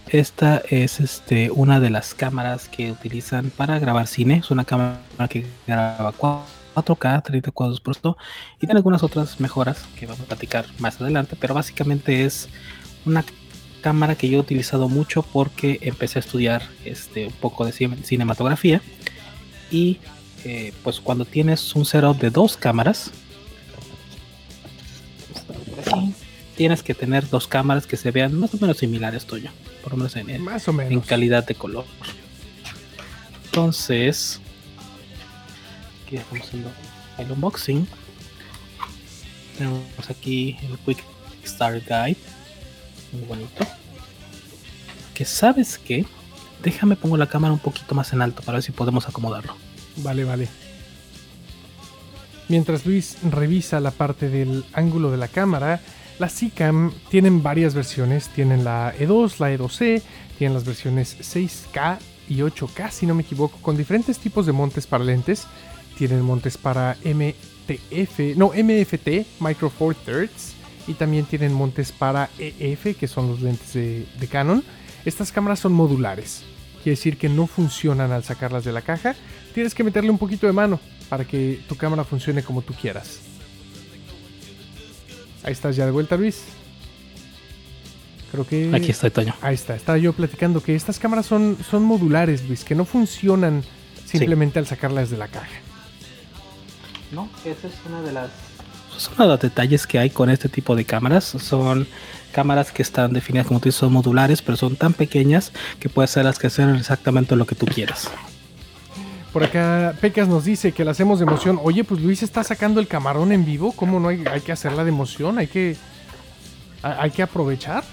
Esta es este, una de las cámaras que utilizan para grabar cine. Es una cámara que graba 4K, 30 cuadros por esto. Y tiene algunas otras mejoras que vamos a platicar más adelante. Pero básicamente es una cámara que yo he utilizado mucho porque empecé a estudiar este, un poco de cinematografía. Y eh, pues cuando tienes un setup de dos cámaras tienes que tener dos cámaras que se vean más o menos similares tuyo por lo menos en, más o menos. en calidad de color. Entonces aquí estamos haciendo el unboxing. Tenemos aquí el quick start guide bonito. Que sabes que, déjame pongo la cámara un poquito más en alto para ver si podemos acomodarlo. Vale, vale. Mientras Luis revisa la parte del ángulo de la cámara, las SICAM tienen varias versiones. Tienen la E2, la E2C, tienen las versiones 6K y 8K, si no me equivoco, con diferentes tipos de montes para lentes. Tienen montes para MTF, no, MFT, Micro Four Thirds, y también tienen montes para EF, que son los lentes de, Canon. Estas cámaras son modulares, quiere decir que no funcionan al sacarlas de la caja. Tienes que meterle un poquito de mano para que tu cámara funcione como tú quieras. Ahí estás ya de vuelta, Luis. Creo que. Aquí estoy, Toño. Ahí está. Estaba yo platicando que estas cámaras son, son modulares, Luis, que no funcionan simplemente al sacarlas de la caja. No, esa es una de las son los detalles que hay con este tipo de cámaras. Son cámaras que están definidas como tú dices, son modulares, pero son tan pequeñas que puedes hacerlas que sean exactamente lo que tú quieras. Por acá Pecas nos dice que la hacemos de emoción. Oye, pues Luis está sacando el camarón en vivo. ¿Cómo no hay, hay que hacerla de emoción? Hay que, hay que aprovechar.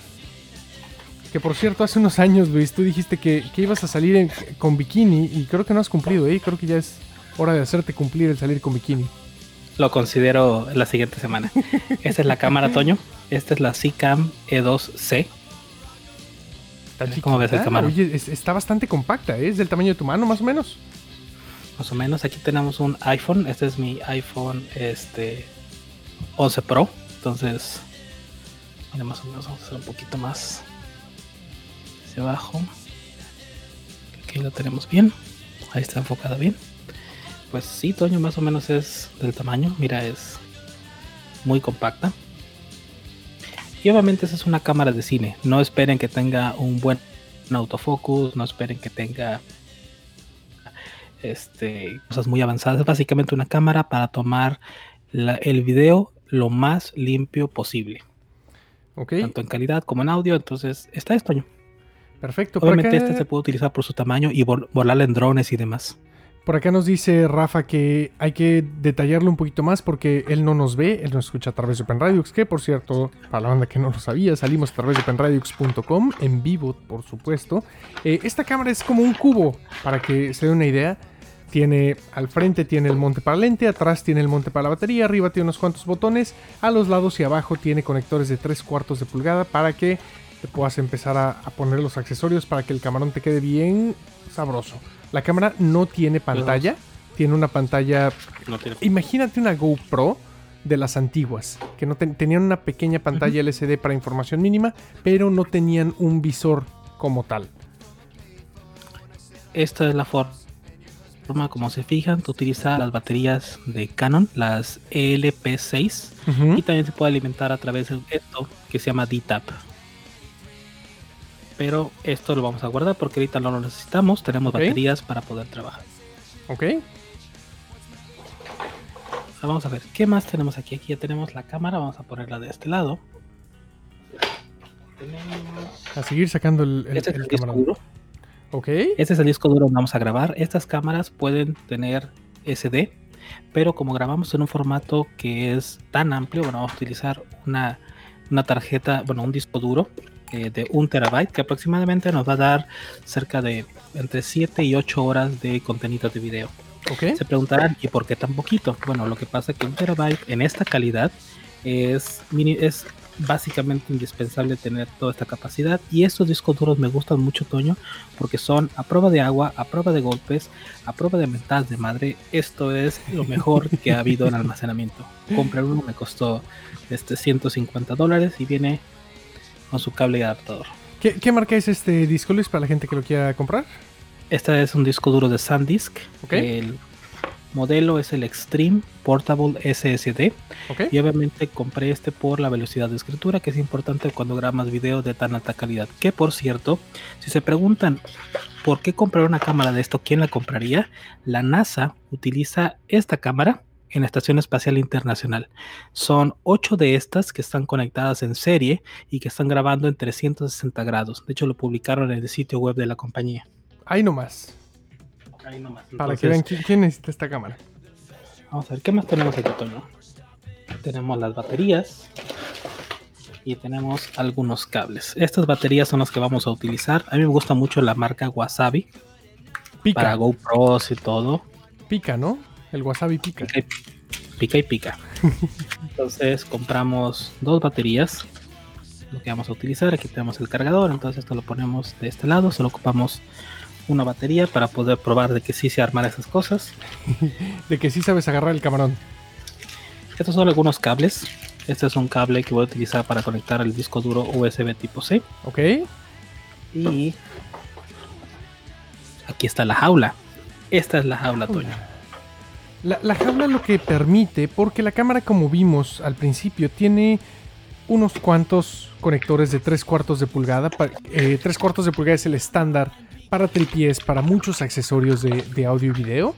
Que por cierto, hace unos años, Luis, tú dijiste que, ibas a salir con bikini y creo que no has cumplido, ¿eh? Creo que ya es hora de hacerte cumplir el salir con bikini lo considero la siguiente semana. Esta es la cámara, Toño. Esta es la CCAM E2C. ¿Cómo ves el cámara? Oye, está bastante compacta, ¿eh? es del tamaño de tu mano, más o menos. Más o menos. Aquí tenemos un iPhone. Este es mi iPhone este 11 Pro. Entonces, mira, más o menos vamos a hacer un poquito más hacia abajo. Aquí lo tenemos bien. Ahí está enfocada bien pues sí, Toño más o menos es del tamaño. Mira, es muy compacta. Y obviamente esa es una cámara de cine. No esperen que tenga un buen autofocus, no esperen que tenga este, cosas muy avanzadas. Es básicamente una cámara para tomar el video lo más limpio posible. Tanto en calidad como en audio. Entonces, está esto. Perfecto. Obviamente este se puede utilizar por su tamaño y volar en drones y demás. Por acá nos dice Rafa que hay que detallarlo un poquito más porque él no nos ve, él nos escucha a través de OpenRadiux, que por cierto, para la banda que no lo sabía, salimos a través de OpenRadiux.com, en vivo, por supuesto. Eh, esta cámara es como un cubo, para que se dé una idea. Tiene al frente tiene el monte para lente, atrás tiene el monte para la batería, arriba tiene unos cuantos botones, a los lados y abajo tiene conectores de 3 cuartos de pulgada para que te puedas empezar a, poner los accesorios para que el camarón te quede bien sabroso. La cámara no tiene pantalla, tiene una pantalla... Imagínate una GoPro de las antiguas, que no tenían una pequeña pantalla LCD para información mínima, pero no tenían un visor como tal. Esta es la forma como se fijan, utiliza las baterías de Canon, las ELP6, y también se puede alimentar a través de esto que se llama DTAP. Pero esto lo vamos a guardar porque ahorita no lo necesitamos, tenemos baterías para poder trabajar. Ok. Vamos a ver, ¿qué más tenemos aquí? Aquí ya tenemos la cámara, vamos a ponerla de este lado. A seguir sacando el, el, este el, este es el disco duro donde vamos a grabar. Estas cámaras pueden tener SD, pero como grabamos en un formato que es tan amplio, bueno, vamos a utilizar una, tarjeta, bueno, un disco duro eh, de un terabyte que aproximadamente nos va a dar cerca de entre 7 y 8 horas de contenido de video. Se preguntarán, ¿y por qué tan poquito? Bueno, lo que pasa es que un terabyte en esta calidad es, mini, es básicamente indispensable tener toda esta capacidad y estos discos duros me gustan mucho Toño porque son a prueba de agua, a prueba de golpes, a prueba de mentadas de madre. Esto es lo mejor que ha habido en almacenamiento. Comprar uno me costó este 150 dólares y viene con su cable y adaptador. ¿Qué, marca es este disco Luis para la gente que lo quiera comprar? Este es un disco duro de SanDisk. El modelo es el Extreme Portable SSD. Y obviamente compré este por la velocidad de escritura, que es importante cuando grabas videos de tan alta calidad. Que por cierto, si se preguntan por qué comprar una cámara de esto, ¿quién la compraría? La NASA utiliza esta cámara en la Estación Espacial Internacional. Son ocho de estas que están conectadas en serie y que están grabando en 360 grados. De hecho, lo publicaron en el sitio web de la compañía. Ahí nomás. Para que vean quién, necesita esta cámara. Vamos a ver, ¿qué más tenemos aquí, Toño? Tenemos las baterías y tenemos algunos cables. Estas baterías son las que vamos a utilizar. A mí me gusta mucho la marca Wasabi. Pica. Para GoPros y todo. Pica, ¿no? El Wasabi pica. Pica y pica. entonces compramos dos baterías. Lo que vamos a utilizar. Aquí tenemos el cargador. Entonces esto lo ponemos de este lado. Solo ocupamos una batería para poder probar de que sí se armar esas cosas. de que sí sabes agarrar el camarón. Estos son algunos cables. Este es un cable que voy a utilizar para conectar el disco duro USB tipo C. Ok. Y aquí está la jaula. Esta es la jaula, Toño. La, la jaula lo que permite, porque la cámara como vimos al principio tiene unos cuantos conectores de 3 cuartos de pulgada. 3 eh, cuartos de pulgada es el estándar para tripies, para muchos accesorios de, audio y video.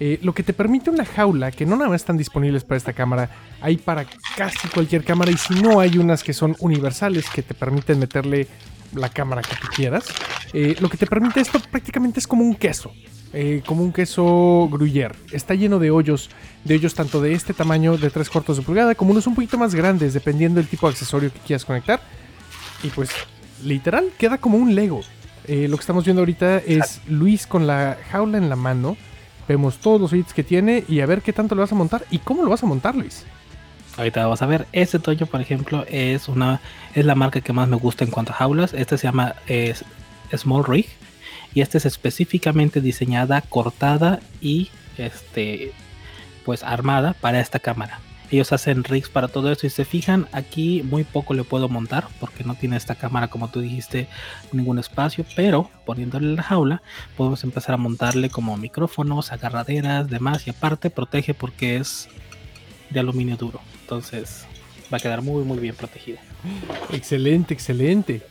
Eh, lo que te permite una jaula que no nada más están disponibles para esta cámara, hay para casi cualquier cámara y si no hay unas que son universales que te permiten meterle la cámara que tú quieras. Eh, lo que te permite esto prácticamente es como un queso, eh, como un queso gruyere. Está lleno de hoyos, de hoyos tanto de este tamaño de 3 cuartos de pulgada como unos un poquito más grandes dependiendo del tipo de accesorio que quieras conectar. Y pues literal queda como un Lego. Eh, lo que estamos viendo ahorita es Luis con la jaula en la mano. Vemos todos los bits que tiene y a ver qué tanto lo vas a montar y cómo lo vas a montar, Luis. Ahorita vamos a ver. Este Toyo, por ejemplo, es una es la marca que más me gusta en cuanto a jaulas. Este se llama Small Rig y este es específicamente diseñada, cortada y este pues armada para esta cámara. Ellos hacen rigs para todo esto y se fijan aquí muy poco le puedo montar porque no tiene esta cámara como tú dijiste ningún espacio, pero poniéndole la jaula podemos empezar a montarle como micrófonos, agarraderas, demás y aparte protege porque es de aluminio duro. Entonces va a quedar muy muy bien protegida. Excelente, excelente.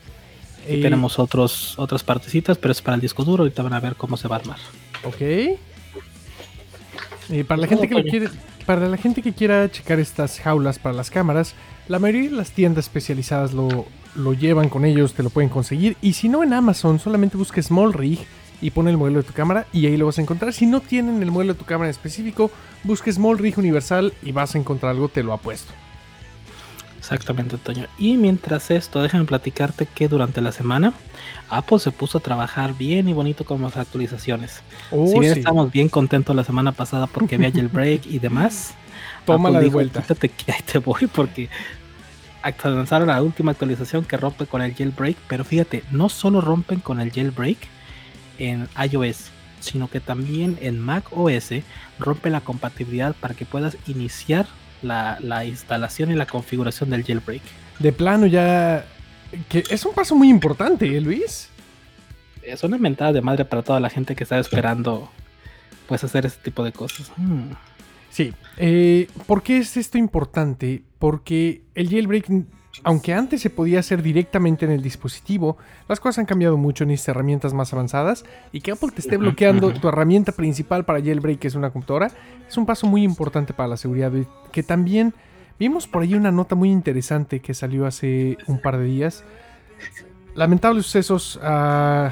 Y eh, tenemos otros, otras partecitas, pero es para el disco duro. Ahorita van a ver cómo se va a armar. Ok. Y para la gente que lo quiere, para la gente que quiera checar estas jaulas para las cámaras, la mayoría de las tiendas especializadas lo, lo llevan con ellos, te lo pueden conseguir. Y si no en Amazon, solamente busca Small Rig y pone el modelo de tu cámara y ahí lo vas a encontrar. Si no tienen el modelo de tu cámara en específico, busca Small Rig Universal y vas a encontrar algo, te lo apuesto. Exactamente, Toño. Y mientras esto, déjame platicarte que durante la semana Apple se puso a trabajar bien y bonito con las actualizaciones. Oh, si bien estamos bien contentos la semana pasada porque había el break y demás. Tómala de vuelta. que ahí te voy porque lanzaron la última actualización que rompe con el jailbreak, pero fíjate, no solo rompen con el jailbreak en iOS, sino que también en Mac OS rompe la compatibilidad para que puedas iniciar la, la instalación y la configuración del jailbreak. De plano ya... que Es un paso muy importante, ¿eh, Luis? Es una mentada de madre para toda la gente que está esperando pues hacer ese tipo de cosas. Hmm. Sí. Eh, ¿Por qué es esto importante? Porque el jailbreak, aunque antes se podía hacer directamente en el dispositivo, las cosas han cambiado mucho en estas herramientas más avanzadas y que Apple te esté bloqueando tu herramienta principal para jailbreak, que es una computadora, es un paso muy importante para la seguridad. Que también vimos por ahí una nota muy interesante que salió hace un par de días. Lamentables sucesos, uh,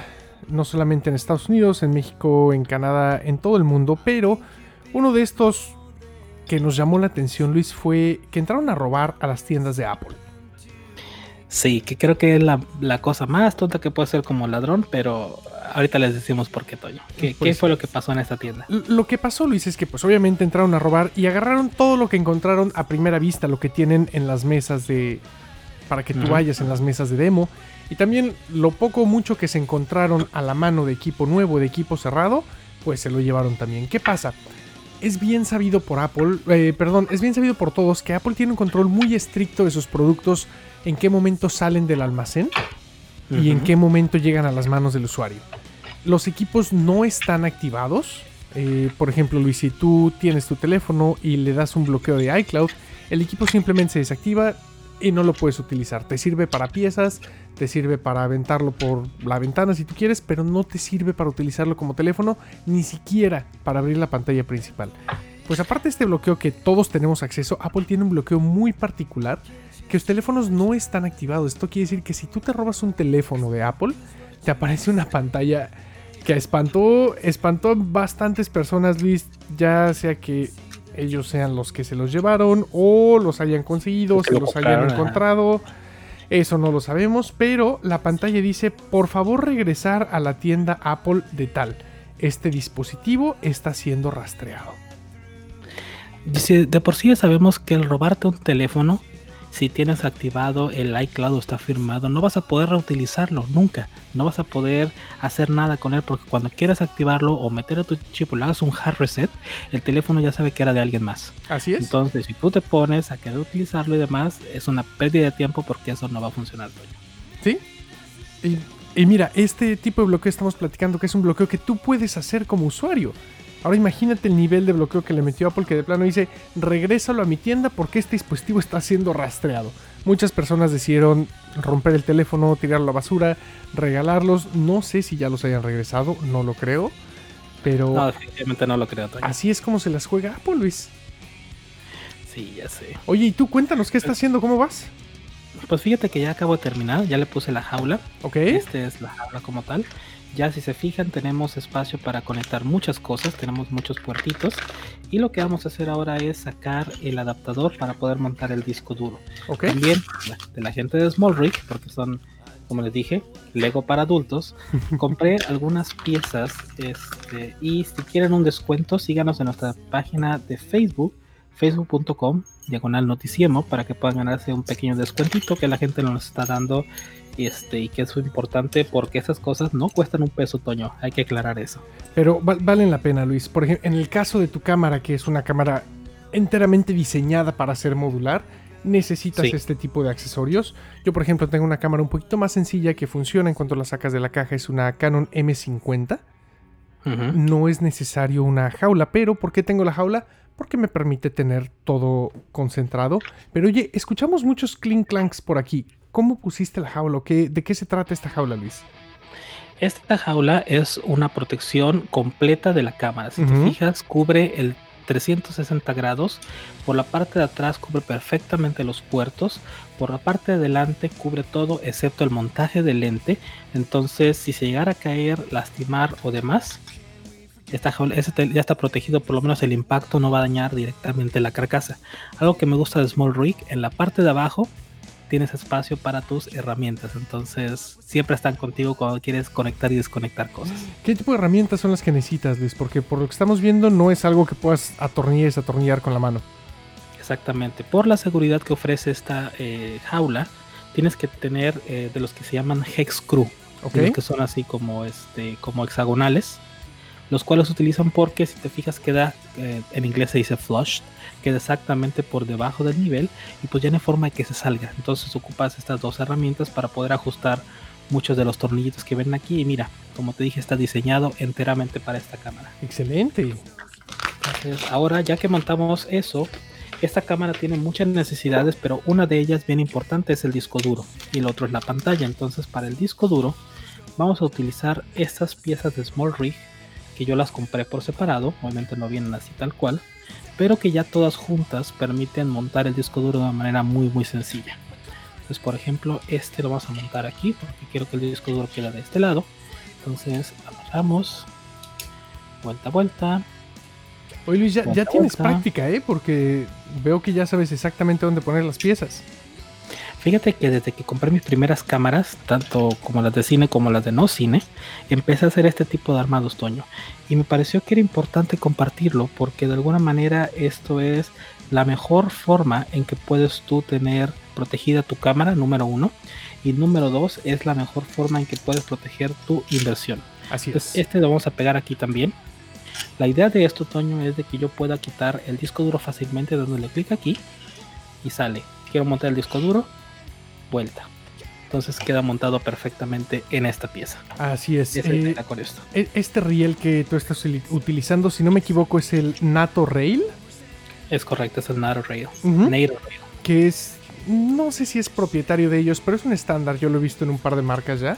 no solamente en Estados Unidos, en México, en Canadá, en todo el mundo, pero uno de estos que nos llamó la atención, Luis, fue que entraron a robar a las tiendas de Apple. Sí, que creo que es la, cosa más tonta que puede ser como ladrón, pero ahorita les decimos por qué, Toño. ¿Qué, pues fue lo que pasó en esta tienda? Lo que pasó, Luis, es que pues obviamente entraron a robar y agarraron todo lo que encontraron a primera vista, lo que tienen en las mesas de... para que tú vayas en las mesas de demo. Y también lo poco o mucho que se encontraron a la mano de equipo nuevo, de equipo cerrado, pues se lo llevaron también. ¿Qué pasa? es bien sabido por Apple, eh, perdón, es bien sabido por todos que Apple tiene un control muy estricto de sus productos, en qué momento salen del almacén y en qué momento llegan a las manos del usuario. Los equipos no están activados. Eh, por ejemplo, Luis, si tú tienes tu teléfono y le das un bloqueo de iCloud, el equipo simplemente se desactiva y no lo puedes utilizar. Te sirve para piezas, te sirve para aventarlo por la ventana si tú quieres, pero no te sirve para utilizarlo como teléfono, ni siquiera para abrir la pantalla principal. Pues aparte de este bloqueo que todos tenemos acceso, Apple tiene un bloqueo muy particular que los teléfonos no están activados. Esto quiere decir que si tú te robas un teléfono de Apple, te aparece una pantalla que espantó, espantó a bastantes personas, Luis, ya sea que ellos sean los que se los llevaron o los hayan conseguido, se los hayan encontrado. Eso no lo sabemos, pero la pantalla dice, por favor regresar a la tienda Apple de tal. Este dispositivo está siendo rastreado. Dice, de por sí ya sabemos que el robarte un teléfono si tienes activado el iCloud o está firmado, no vas a poder reutilizarlo nunca. No vas a poder hacer nada con él porque cuando quieras activarlo o meter a tu chip o le hagas un hard reset, el teléfono ya sabe que era de alguien más. Así es. Entonces, si tú te pones a querer utilizarlo y demás, es una pérdida de tiempo porque eso no va a funcionar. Sí. Y, y mira, este tipo de bloqueo estamos platicando que es un bloqueo que tú puedes hacer como usuario. Ahora imagínate el nivel de bloqueo que le metió Apple que de plano dice, regrésalo a mi tienda porque este dispositivo está siendo rastreado. Muchas personas decidieron romper el teléfono, tirarlo a la basura, regalarlos. No sé si ya los hayan regresado, no lo creo. Pero... No, definitivamente no lo creo. Así es como se las juega Apple, Luis. Sí, ya sé. Oye, ¿y tú cuéntanos qué está haciendo? ¿Cómo vas? Pues fíjate que ya acabo de terminar, ya le puse la jaula. Ok. Este es la jaula como tal. Ya si se fijan tenemos espacio para conectar muchas cosas, tenemos muchos puertitos y lo que vamos a hacer ahora es sacar el adaptador para poder montar el disco duro. También de la gente de Small Rig, porque son, como les dije, Lego para adultos, compré algunas piezas este, y si quieren un descuento síganos en nuestra página de Facebook facebook.com diagonal noticiemo para que puedan ganarse un pequeño descuentito que la gente nos está dando este, y que es importante porque esas cosas no cuestan un peso, Toño. Hay que aclarar eso. Pero valen la pena, Luis. Por ejemplo, en el caso de tu cámara, que es una cámara enteramente diseñada para ser modular, necesitas este tipo de accesorios. Yo, por ejemplo, tengo una cámara un poquito más sencilla que funciona en cuanto la sacas de la caja. Es una Canon M50. No es necesario una jaula, pero ¿por qué tengo la jaula? Porque me permite tener todo concentrado. Pero oye, escuchamos muchos clink clanks por aquí. ¿Cómo pusiste la jaula? ¿Qué, ¿De qué se trata esta jaula, Luis? Esta jaula es una protección completa de la cámara. Si te fijas, cubre el 360 grados. Por la parte de atrás cubre perfectamente los puertos. Por la parte de adelante cubre todo excepto el montaje de lente. Entonces, si se llegara a caer, lastimar o demás, esta jaula ya está protegido. Por lo menos el impacto no va a dañar directamente la carcasa. Algo que me gusta de Small Rig, en la parte de abajo tienes espacio para tus herramientas. Entonces, siempre están contigo cuando quieres conectar y desconectar cosas. ¿Qué tipo de herramientas son las que necesitas, Luis? Porque por lo que estamos viendo no es algo que puedas atornillar y desatornillar con la mano. Exactamente. Por la seguridad que ofrece esta eh, jaula, tienes que tener eh, de los que se llaman hex screw, que son así como este, como hexagonales, los cuales utilizan porque si te fijas queda, eh, en inglés se dice flush, queda exactamente por debajo del nivel y pues ya no hay forma de que se salga. Entonces ocupas estas dos herramientas para poder ajustar muchos de los tornillitos que ven aquí y mira, como te dije está diseñado enteramente para esta cámara. Excelente. ahora ya que montamos eso, esta cámara tiene muchas necesidades, pero una de ellas bien importante es el disco duro y el otro es la pantalla. Entonces para el disco duro vamos a utilizar estas piezas de Small Rig que yo las compré por separado, obviamente no vienen así tal cual, pero que ya todas juntas permiten montar el disco duro de una manera muy muy sencilla. Entonces por ejemplo este lo vamos a montar aquí porque quiero que el disco duro quede de este lado. Entonces amarramos, vuelta vuelta, Oye Luis, ya, tienes práctica, ¿eh? Porque veo que ya sabes exactamente dónde poner las piezas. Fíjate que desde que compré mis primeras cámaras, tanto como las de cine como las de no cine, empecé a hacer este tipo de armados, Toño. Y me pareció que era importante compartirlo porque de alguna manera esto es la mejor forma en que puedes tú tener protegida tu cámara, número uno. Y número dos, es la mejor forma en que puedes proteger tu inversión. Así es. Este lo vamos a pegar aquí también. La idea de esto, Toño, es de que yo pueda quitar el disco duro fácilmente dándole clic aquí y sale. Quiero montar el disco duro, vuelta. Entonces queda montado perfectamente en esta pieza. Así es. Eh, con esto. E, este riel que tú estás utilizando, si no me equivoco, es el Nato Rail. Es correcto, es el Nato Rail. Rail. Que es, no sé si es propietario de ellos, pero es un estándar. Yo lo he visto en un par de marcas ya.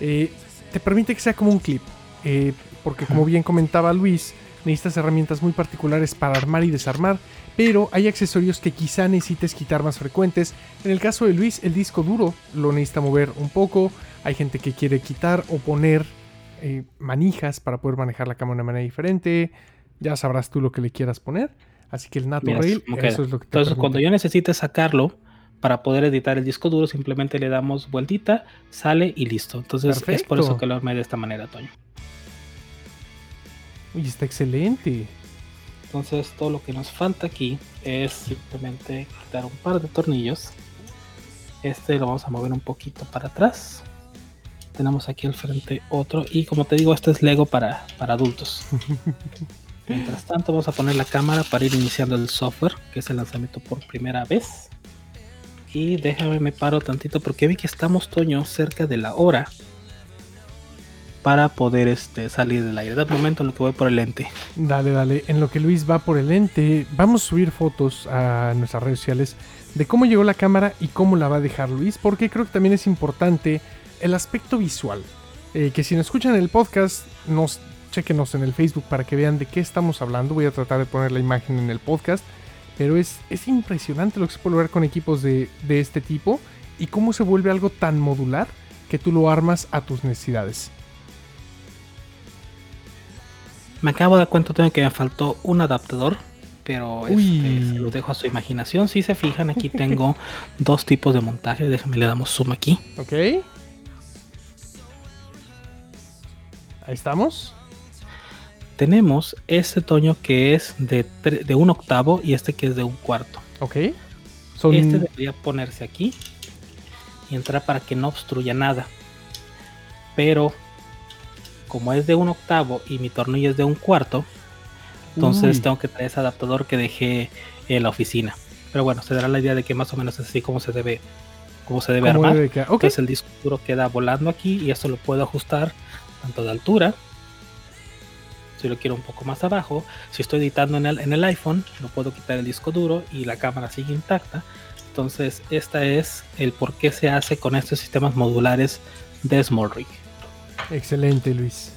Eh, te permite que sea como un clip. Eh, porque como bien comentaba Luis, necesitas herramientas muy particulares para armar y desarmar, pero hay accesorios que quizá necesites quitar más frecuentes. En el caso de Luis, el disco duro lo necesita mover un poco, hay gente que quiere quitar o poner eh, manijas para poder manejar la cámara de una manera diferente, ya sabrás tú lo que le quieras poner. Así que el Nato Rail, eso es lo que te Entonces, cuando yo necesite sacarlo, para poder editar el disco duro, simplemente le damos vueltita, sale y listo. Entonces es por eso que lo armé de esta manera, Toño. Uy, está excelente. Entonces todo lo que nos falta aquí es simplemente quitar un par de tornillos. Este lo vamos a mover un poquito para atrás. Tenemos aquí al frente otro. Y como te digo, este es Lego para, para adultos. Mientras tanto vamos a poner la cámara para ir iniciando el software, que es el lanzamiento por primera vez. Y déjame me paro tantito porque vi que estamos, Toño, cerca de la hora para poder este, salir del aire. Da momento en lo que voy por el lente. Dale, dale. En lo que Luis va por el lente, vamos a subir fotos a nuestras redes sociales de cómo llegó la cámara y cómo la va a dejar Luis, porque creo que también es importante el aspecto visual. Eh, que si nos escuchan el podcast, nos chequenos en el Facebook para que vean de qué estamos hablando. Voy a tratar de poner la imagen en el podcast. Pero es, es impresionante lo que se puede lograr con equipos de este tipo y cómo se vuelve algo tan modular que tú lo armas a tus necesidades. Me acabo de dar cuenta también que me faltó un adaptador, pero este, se lo dejo a su imaginación. Si se fijan, aquí tengo dos tipos de montaje. Déjenme le damos zoom aquí. Ok. Ahí estamos. Tenemos este toño que es de, de un octavo y este que es de un cuarto. Ok. Este debería ponerse aquí y entrar para que no obstruya nada. Pero como es de un octavo y mi tornillo es de un cuarto, entonces tengo que traer ese adaptador que dejé en la oficina. Pero bueno, se dará la idea de que más o menos es así como se debe, como se debe armar. Entonces el disco duro queda volando aquí y eso lo puedo ajustar tanto de altura. Si lo quiero un poco más abajo, si estoy editando en el, en el iPhone, lo puedo quitar el disco duro y la cámara sigue intacta. Entonces, esta es el por qué se hace con estos sistemas modulares de Small Rig. Excelente, Luis.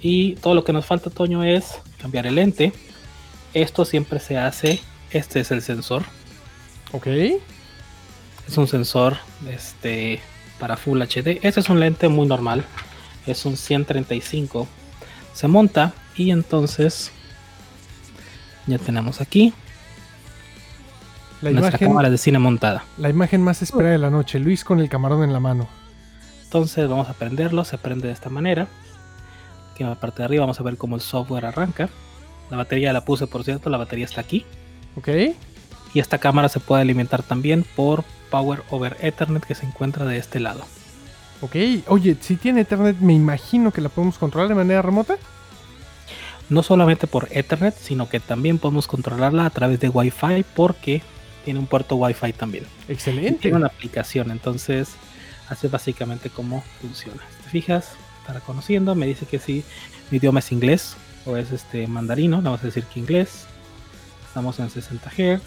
Y todo lo que nos falta, Toño, es cambiar el lente. Esto siempre se hace. Este es el sensor. Ok. Es un sensor este, para Full HD. Este es un lente muy normal. Es un 135. Se monta y entonces ya tenemos aquí la nuestra cámara de cine montada. La imagen más esperada de la noche. Luis con el camarón en la mano. Entonces vamos a prenderlo, se prende de esta manera. Aquí en la parte de arriba vamos a ver cómo el software arranca. La batería la puse, por cierto, la batería está aquí. Ok. Y esta cámara se puede alimentar también por Power over Ethernet que se encuentra de este lado. Ok, oye, si tiene Ethernet, me imagino que la podemos controlar de manera remota. No solamente por Ethernet, sino que también podemos controlarla a través de Wi-Fi porque tiene un puerto Wi-Fi también. Excelente. tiene una aplicación, entonces así es básicamente cómo funciona. ¿Te fijas? Está reconociendo, me dice que sí, mi idioma es inglés o es este mandarino, vamos a decir que inglés. Estamos en 60 Hz.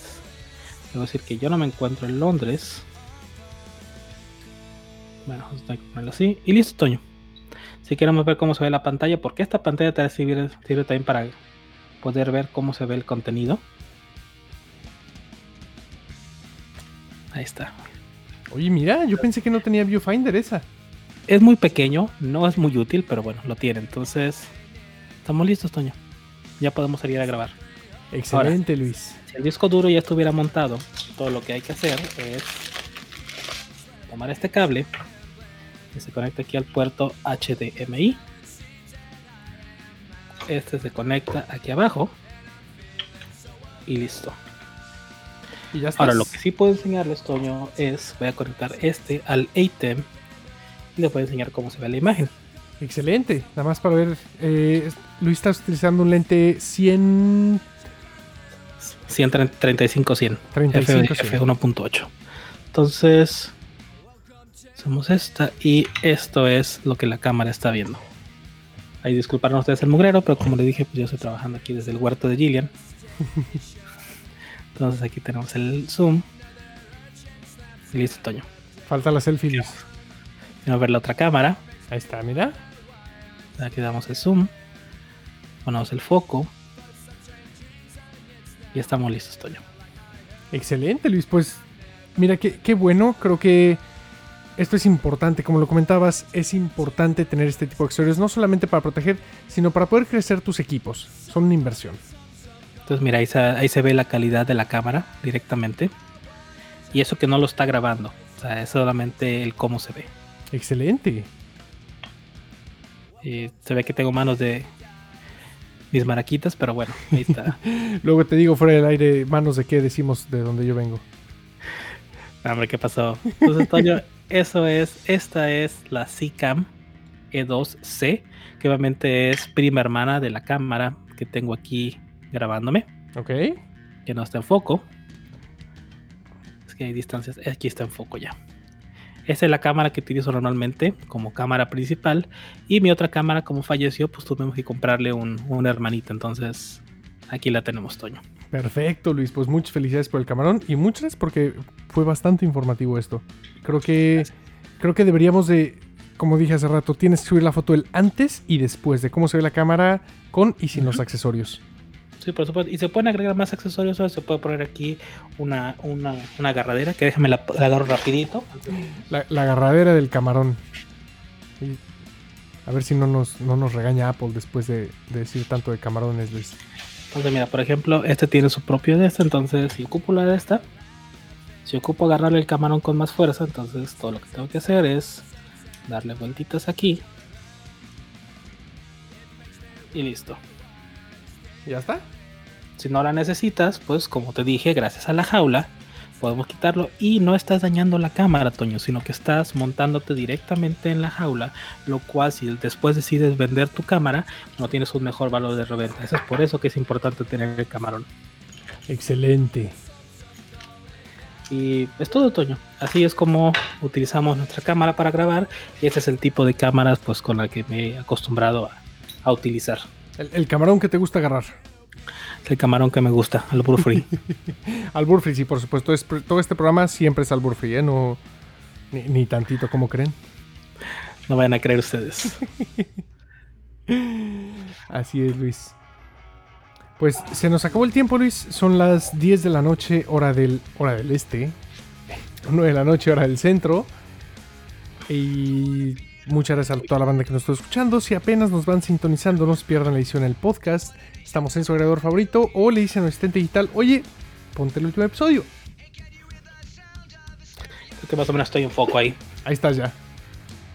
Debo decir que yo no me encuentro en Londres. Bueno, vamos a ponerlo así. Y listo, Toño. Si queremos ver cómo se ve la pantalla, porque esta pantalla te sirve, sirve también para poder ver cómo se ve el contenido. Ahí está. Oye, mira, yo pensé que no tenía viewfinder esa. Es muy pequeño, no es muy útil, pero bueno, lo tiene. Entonces, estamos listos, Toño. Ya podemos salir a grabar. Excelente, Luis. Si el disco duro ya estuviera montado, todo lo que hay que hacer es tomar este cable que se conecta aquí al puerto HDMI. Este se conecta aquí abajo. Y listo. Y ya está. Ahora lo que sí puedo enseñarles, Toño, es voy a conectar este al ATEM y les voy a enseñar cómo se ve la imagen. Excelente. Nada más para ver, eh, Luis está utilizando un lente 100 135 100 35 F, 1.8 entonces hacemos esta y esto es lo que la cámara está viendo ahí disculparon ustedes el mugrero pero como le dije pues yo estoy trabajando aquí desde el huerto de Gillian entonces aquí tenemos el zoom y listo Toño Falta la selfie, Luis. vamos a ver la otra cámara Ahí está, mira. aquí damos el zoom ponemos el foco y estamos listos Toño Excelente, Luis. Pues mira, qué, qué bueno. Creo que esto es importante. Como lo comentabas, es importante tener este tipo de accesorios, no solamente para proteger, sino para poder crecer tus equipos. Son una inversión. Entonces, mira, ahí se, ahí se ve la calidad de la cámara directamente. Y eso que no lo está grabando. O sea, es solamente el cómo se ve. Excelente. Y se ve que tengo manos de mis maraquitas, pero bueno, ahí está. Luego te digo fuera del aire, manos de qué decimos de donde yo vengo. Ah, Hombre, ¿qué pasó? Entonces, Toño, eso es, esta es la CCAM E2C, que obviamente es prima hermana de la cámara que tengo aquí grabándome, Ok. que no está en foco. Es que hay distancias, aquí está en foco ya. Esta es la cámara que utilizo normalmente como cámara principal. Y mi otra cámara, como falleció, pues tuvimos que comprarle un, un hermanito. Entonces, aquí la tenemos, Toño. Perfecto, Luis. Pues muchas felicidades por el camarón y muchas porque fue bastante informativo esto. Creo que creo que deberíamos de, como dije hace rato, tienes que subir la foto del antes y después de cómo se ve la cámara con y sin los accesorios. Sí, por supuesto. Y se pueden agregar más accesorios. Se puede poner aquí una, una, una agarradera, que déjame la, la agarro rapidito. La, la agarradera del camarón. Y a ver si no nos, no nos regaña Apple después de, de decir tanto de camarones, Luis. Entonces, mira, por ejemplo, este tiene su propio de este. Entonces, si ocupo la de esta, si ocupo agarrarle el camarón con más fuerza, entonces todo lo que tengo que hacer es darle vueltitas aquí. Y listo. ¿Ya está? Si no la necesitas, pues como te dije, gracias a la jaula, podemos quitarlo y no estás dañando la cámara, Toño, sino que estás montándote directamente en la jaula, lo cual si después decides vender tu cámara, no tienes un mejor valor de reventa. Eso es por eso que es importante tener el camarón. Excelente. Y es todo, Toño. Así es como utilizamos nuestra cámara para grabar y ese es el tipo de cámaras pues con la que me he acostumbrado a, a utilizar. El, el camarón que te gusta agarrar. Es el camarón que me gusta, el Blue Free. Albur Free, sí, por supuesto. Es- todo este programa siempre es Albur Free, ¿eh? No, ni, ni tantito como creen. no vayan a creer ustedes. Así es, Luis. Pues se nos acabó el tiempo, Luis. Son las 10 de la noche, hora del, hora del este. 9 de la noche, hora del centro. Y muchas gracias a toda la banda que nos está escuchando. Si apenas nos van sintonizando, no se pierdan la edición del podcast. Estamos en su agregador favorito. O le dicen a nuestro asistente digital, oye, ponte el último episodio. Creo que más o menos estoy en foco ahí. Ahí estás ya.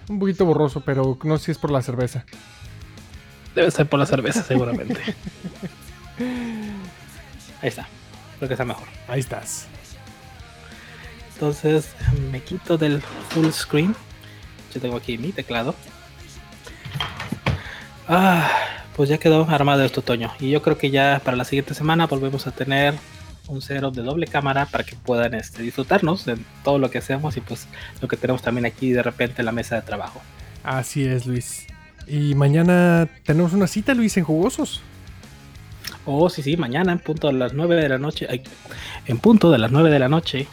Un poquito borroso, pero no sé si es por la cerveza. Debe ser por la cerveza, seguramente. Ahí está. Creo que está mejor. Ahí estás. Entonces me quito del full screen. Yo tengo aquí mi teclado. Ah, pues ya quedó armado este otoño. Y yo creo que ya para la siguiente semana volvemos a tener un setup de doble cámara para que puedan este, disfrutarnos de todo lo que hacemos y pues lo que tenemos también aquí de repente en la mesa de trabajo. Así es, Luis. Y mañana tenemos una cita, Luis, en Jugosos. Oh, sí, sí, mañana en punto de las 9 de la noche. En punto de las 9 de la noche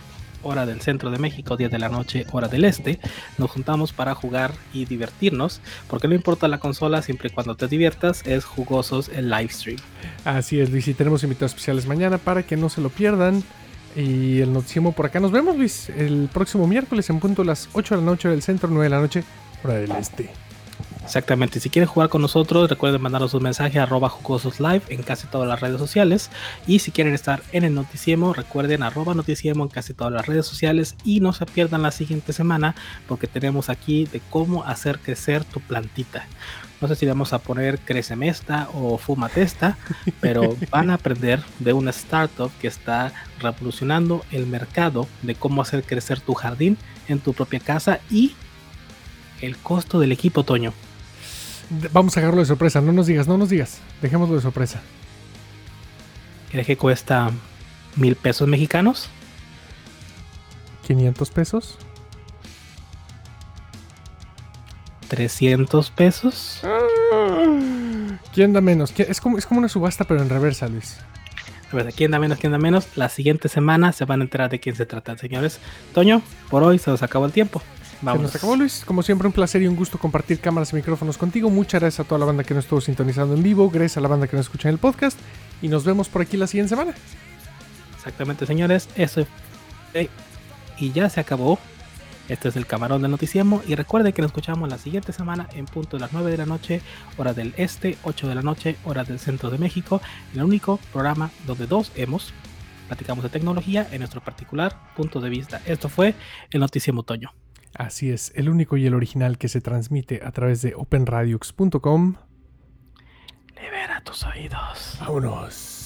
hora del centro de México, 10 de la noche, hora del este, nos juntamos para jugar y divertirnos, porque no importa la consola, siempre y cuando te diviertas, es jugosos el live stream. Así es, Luis, y tenemos invitados especiales mañana para que no se lo pierdan. Y el noticiero por acá nos vemos, Luis, el próximo miércoles en punto a las 8 de la noche del centro, 9 de la noche, hora del este. Exactamente. Si quieren jugar con nosotros, recuerden mandarnos un mensaje a arroba jugosos live en casi todas las redes sociales. Y si quieren estar en el noticiemo, recuerden arroba noticiemo en casi todas las redes sociales. Y no se pierdan la siguiente semana porque tenemos aquí de cómo hacer crecer tu plantita. No sé si vamos a poner Crecemesta o Fumatesta, pero van a aprender de una startup que está revolucionando el mercado de cómo hacer crecer tu jardín en tu propia casa y el costo del equipo, Toño. Vamos a dejarlo de sorpresa. No nos digas, no nos digas. Dejémoslo de sorpresa. ¿Crees que cuesta mil pesos mexicanos? ¿500 pesos? ¿300 pesos? ¿Quién da menos? Es como, es como una subasta, pero en reversa, Luis. ¿Quién da menos? ¿Quién da menos? La siguiente semana se van a enterar de quién se trata, señores. Toño, por hoy se nos acabó el tiempo. Vamos. Se nos acabó Luis, como siempre un placer y un gusto compartir cámaras y micrófonos contigo. Muchas gracias a toda la banda que nos estuvo sintonizando en vivo, gracias a la banda que nos escucha en el podcast y nos vemos por aquí la siguiente semana. Exactamente, señores, eso y ya se acabó. Este es el camarón del noticiemo y recuerden que nos escuchamos la siguiente semana en punto de las 9 de la noche, hora del este, 8 de la noche, hora del centro de México, el único programa donde dos hemos platicamos de tecnología en nuestro particular punto de vista. Esto fue el noticiemo otoño. Así es, el único y el original que se transmite a través de openradiux.com. Libera tus oídos. Vámonos.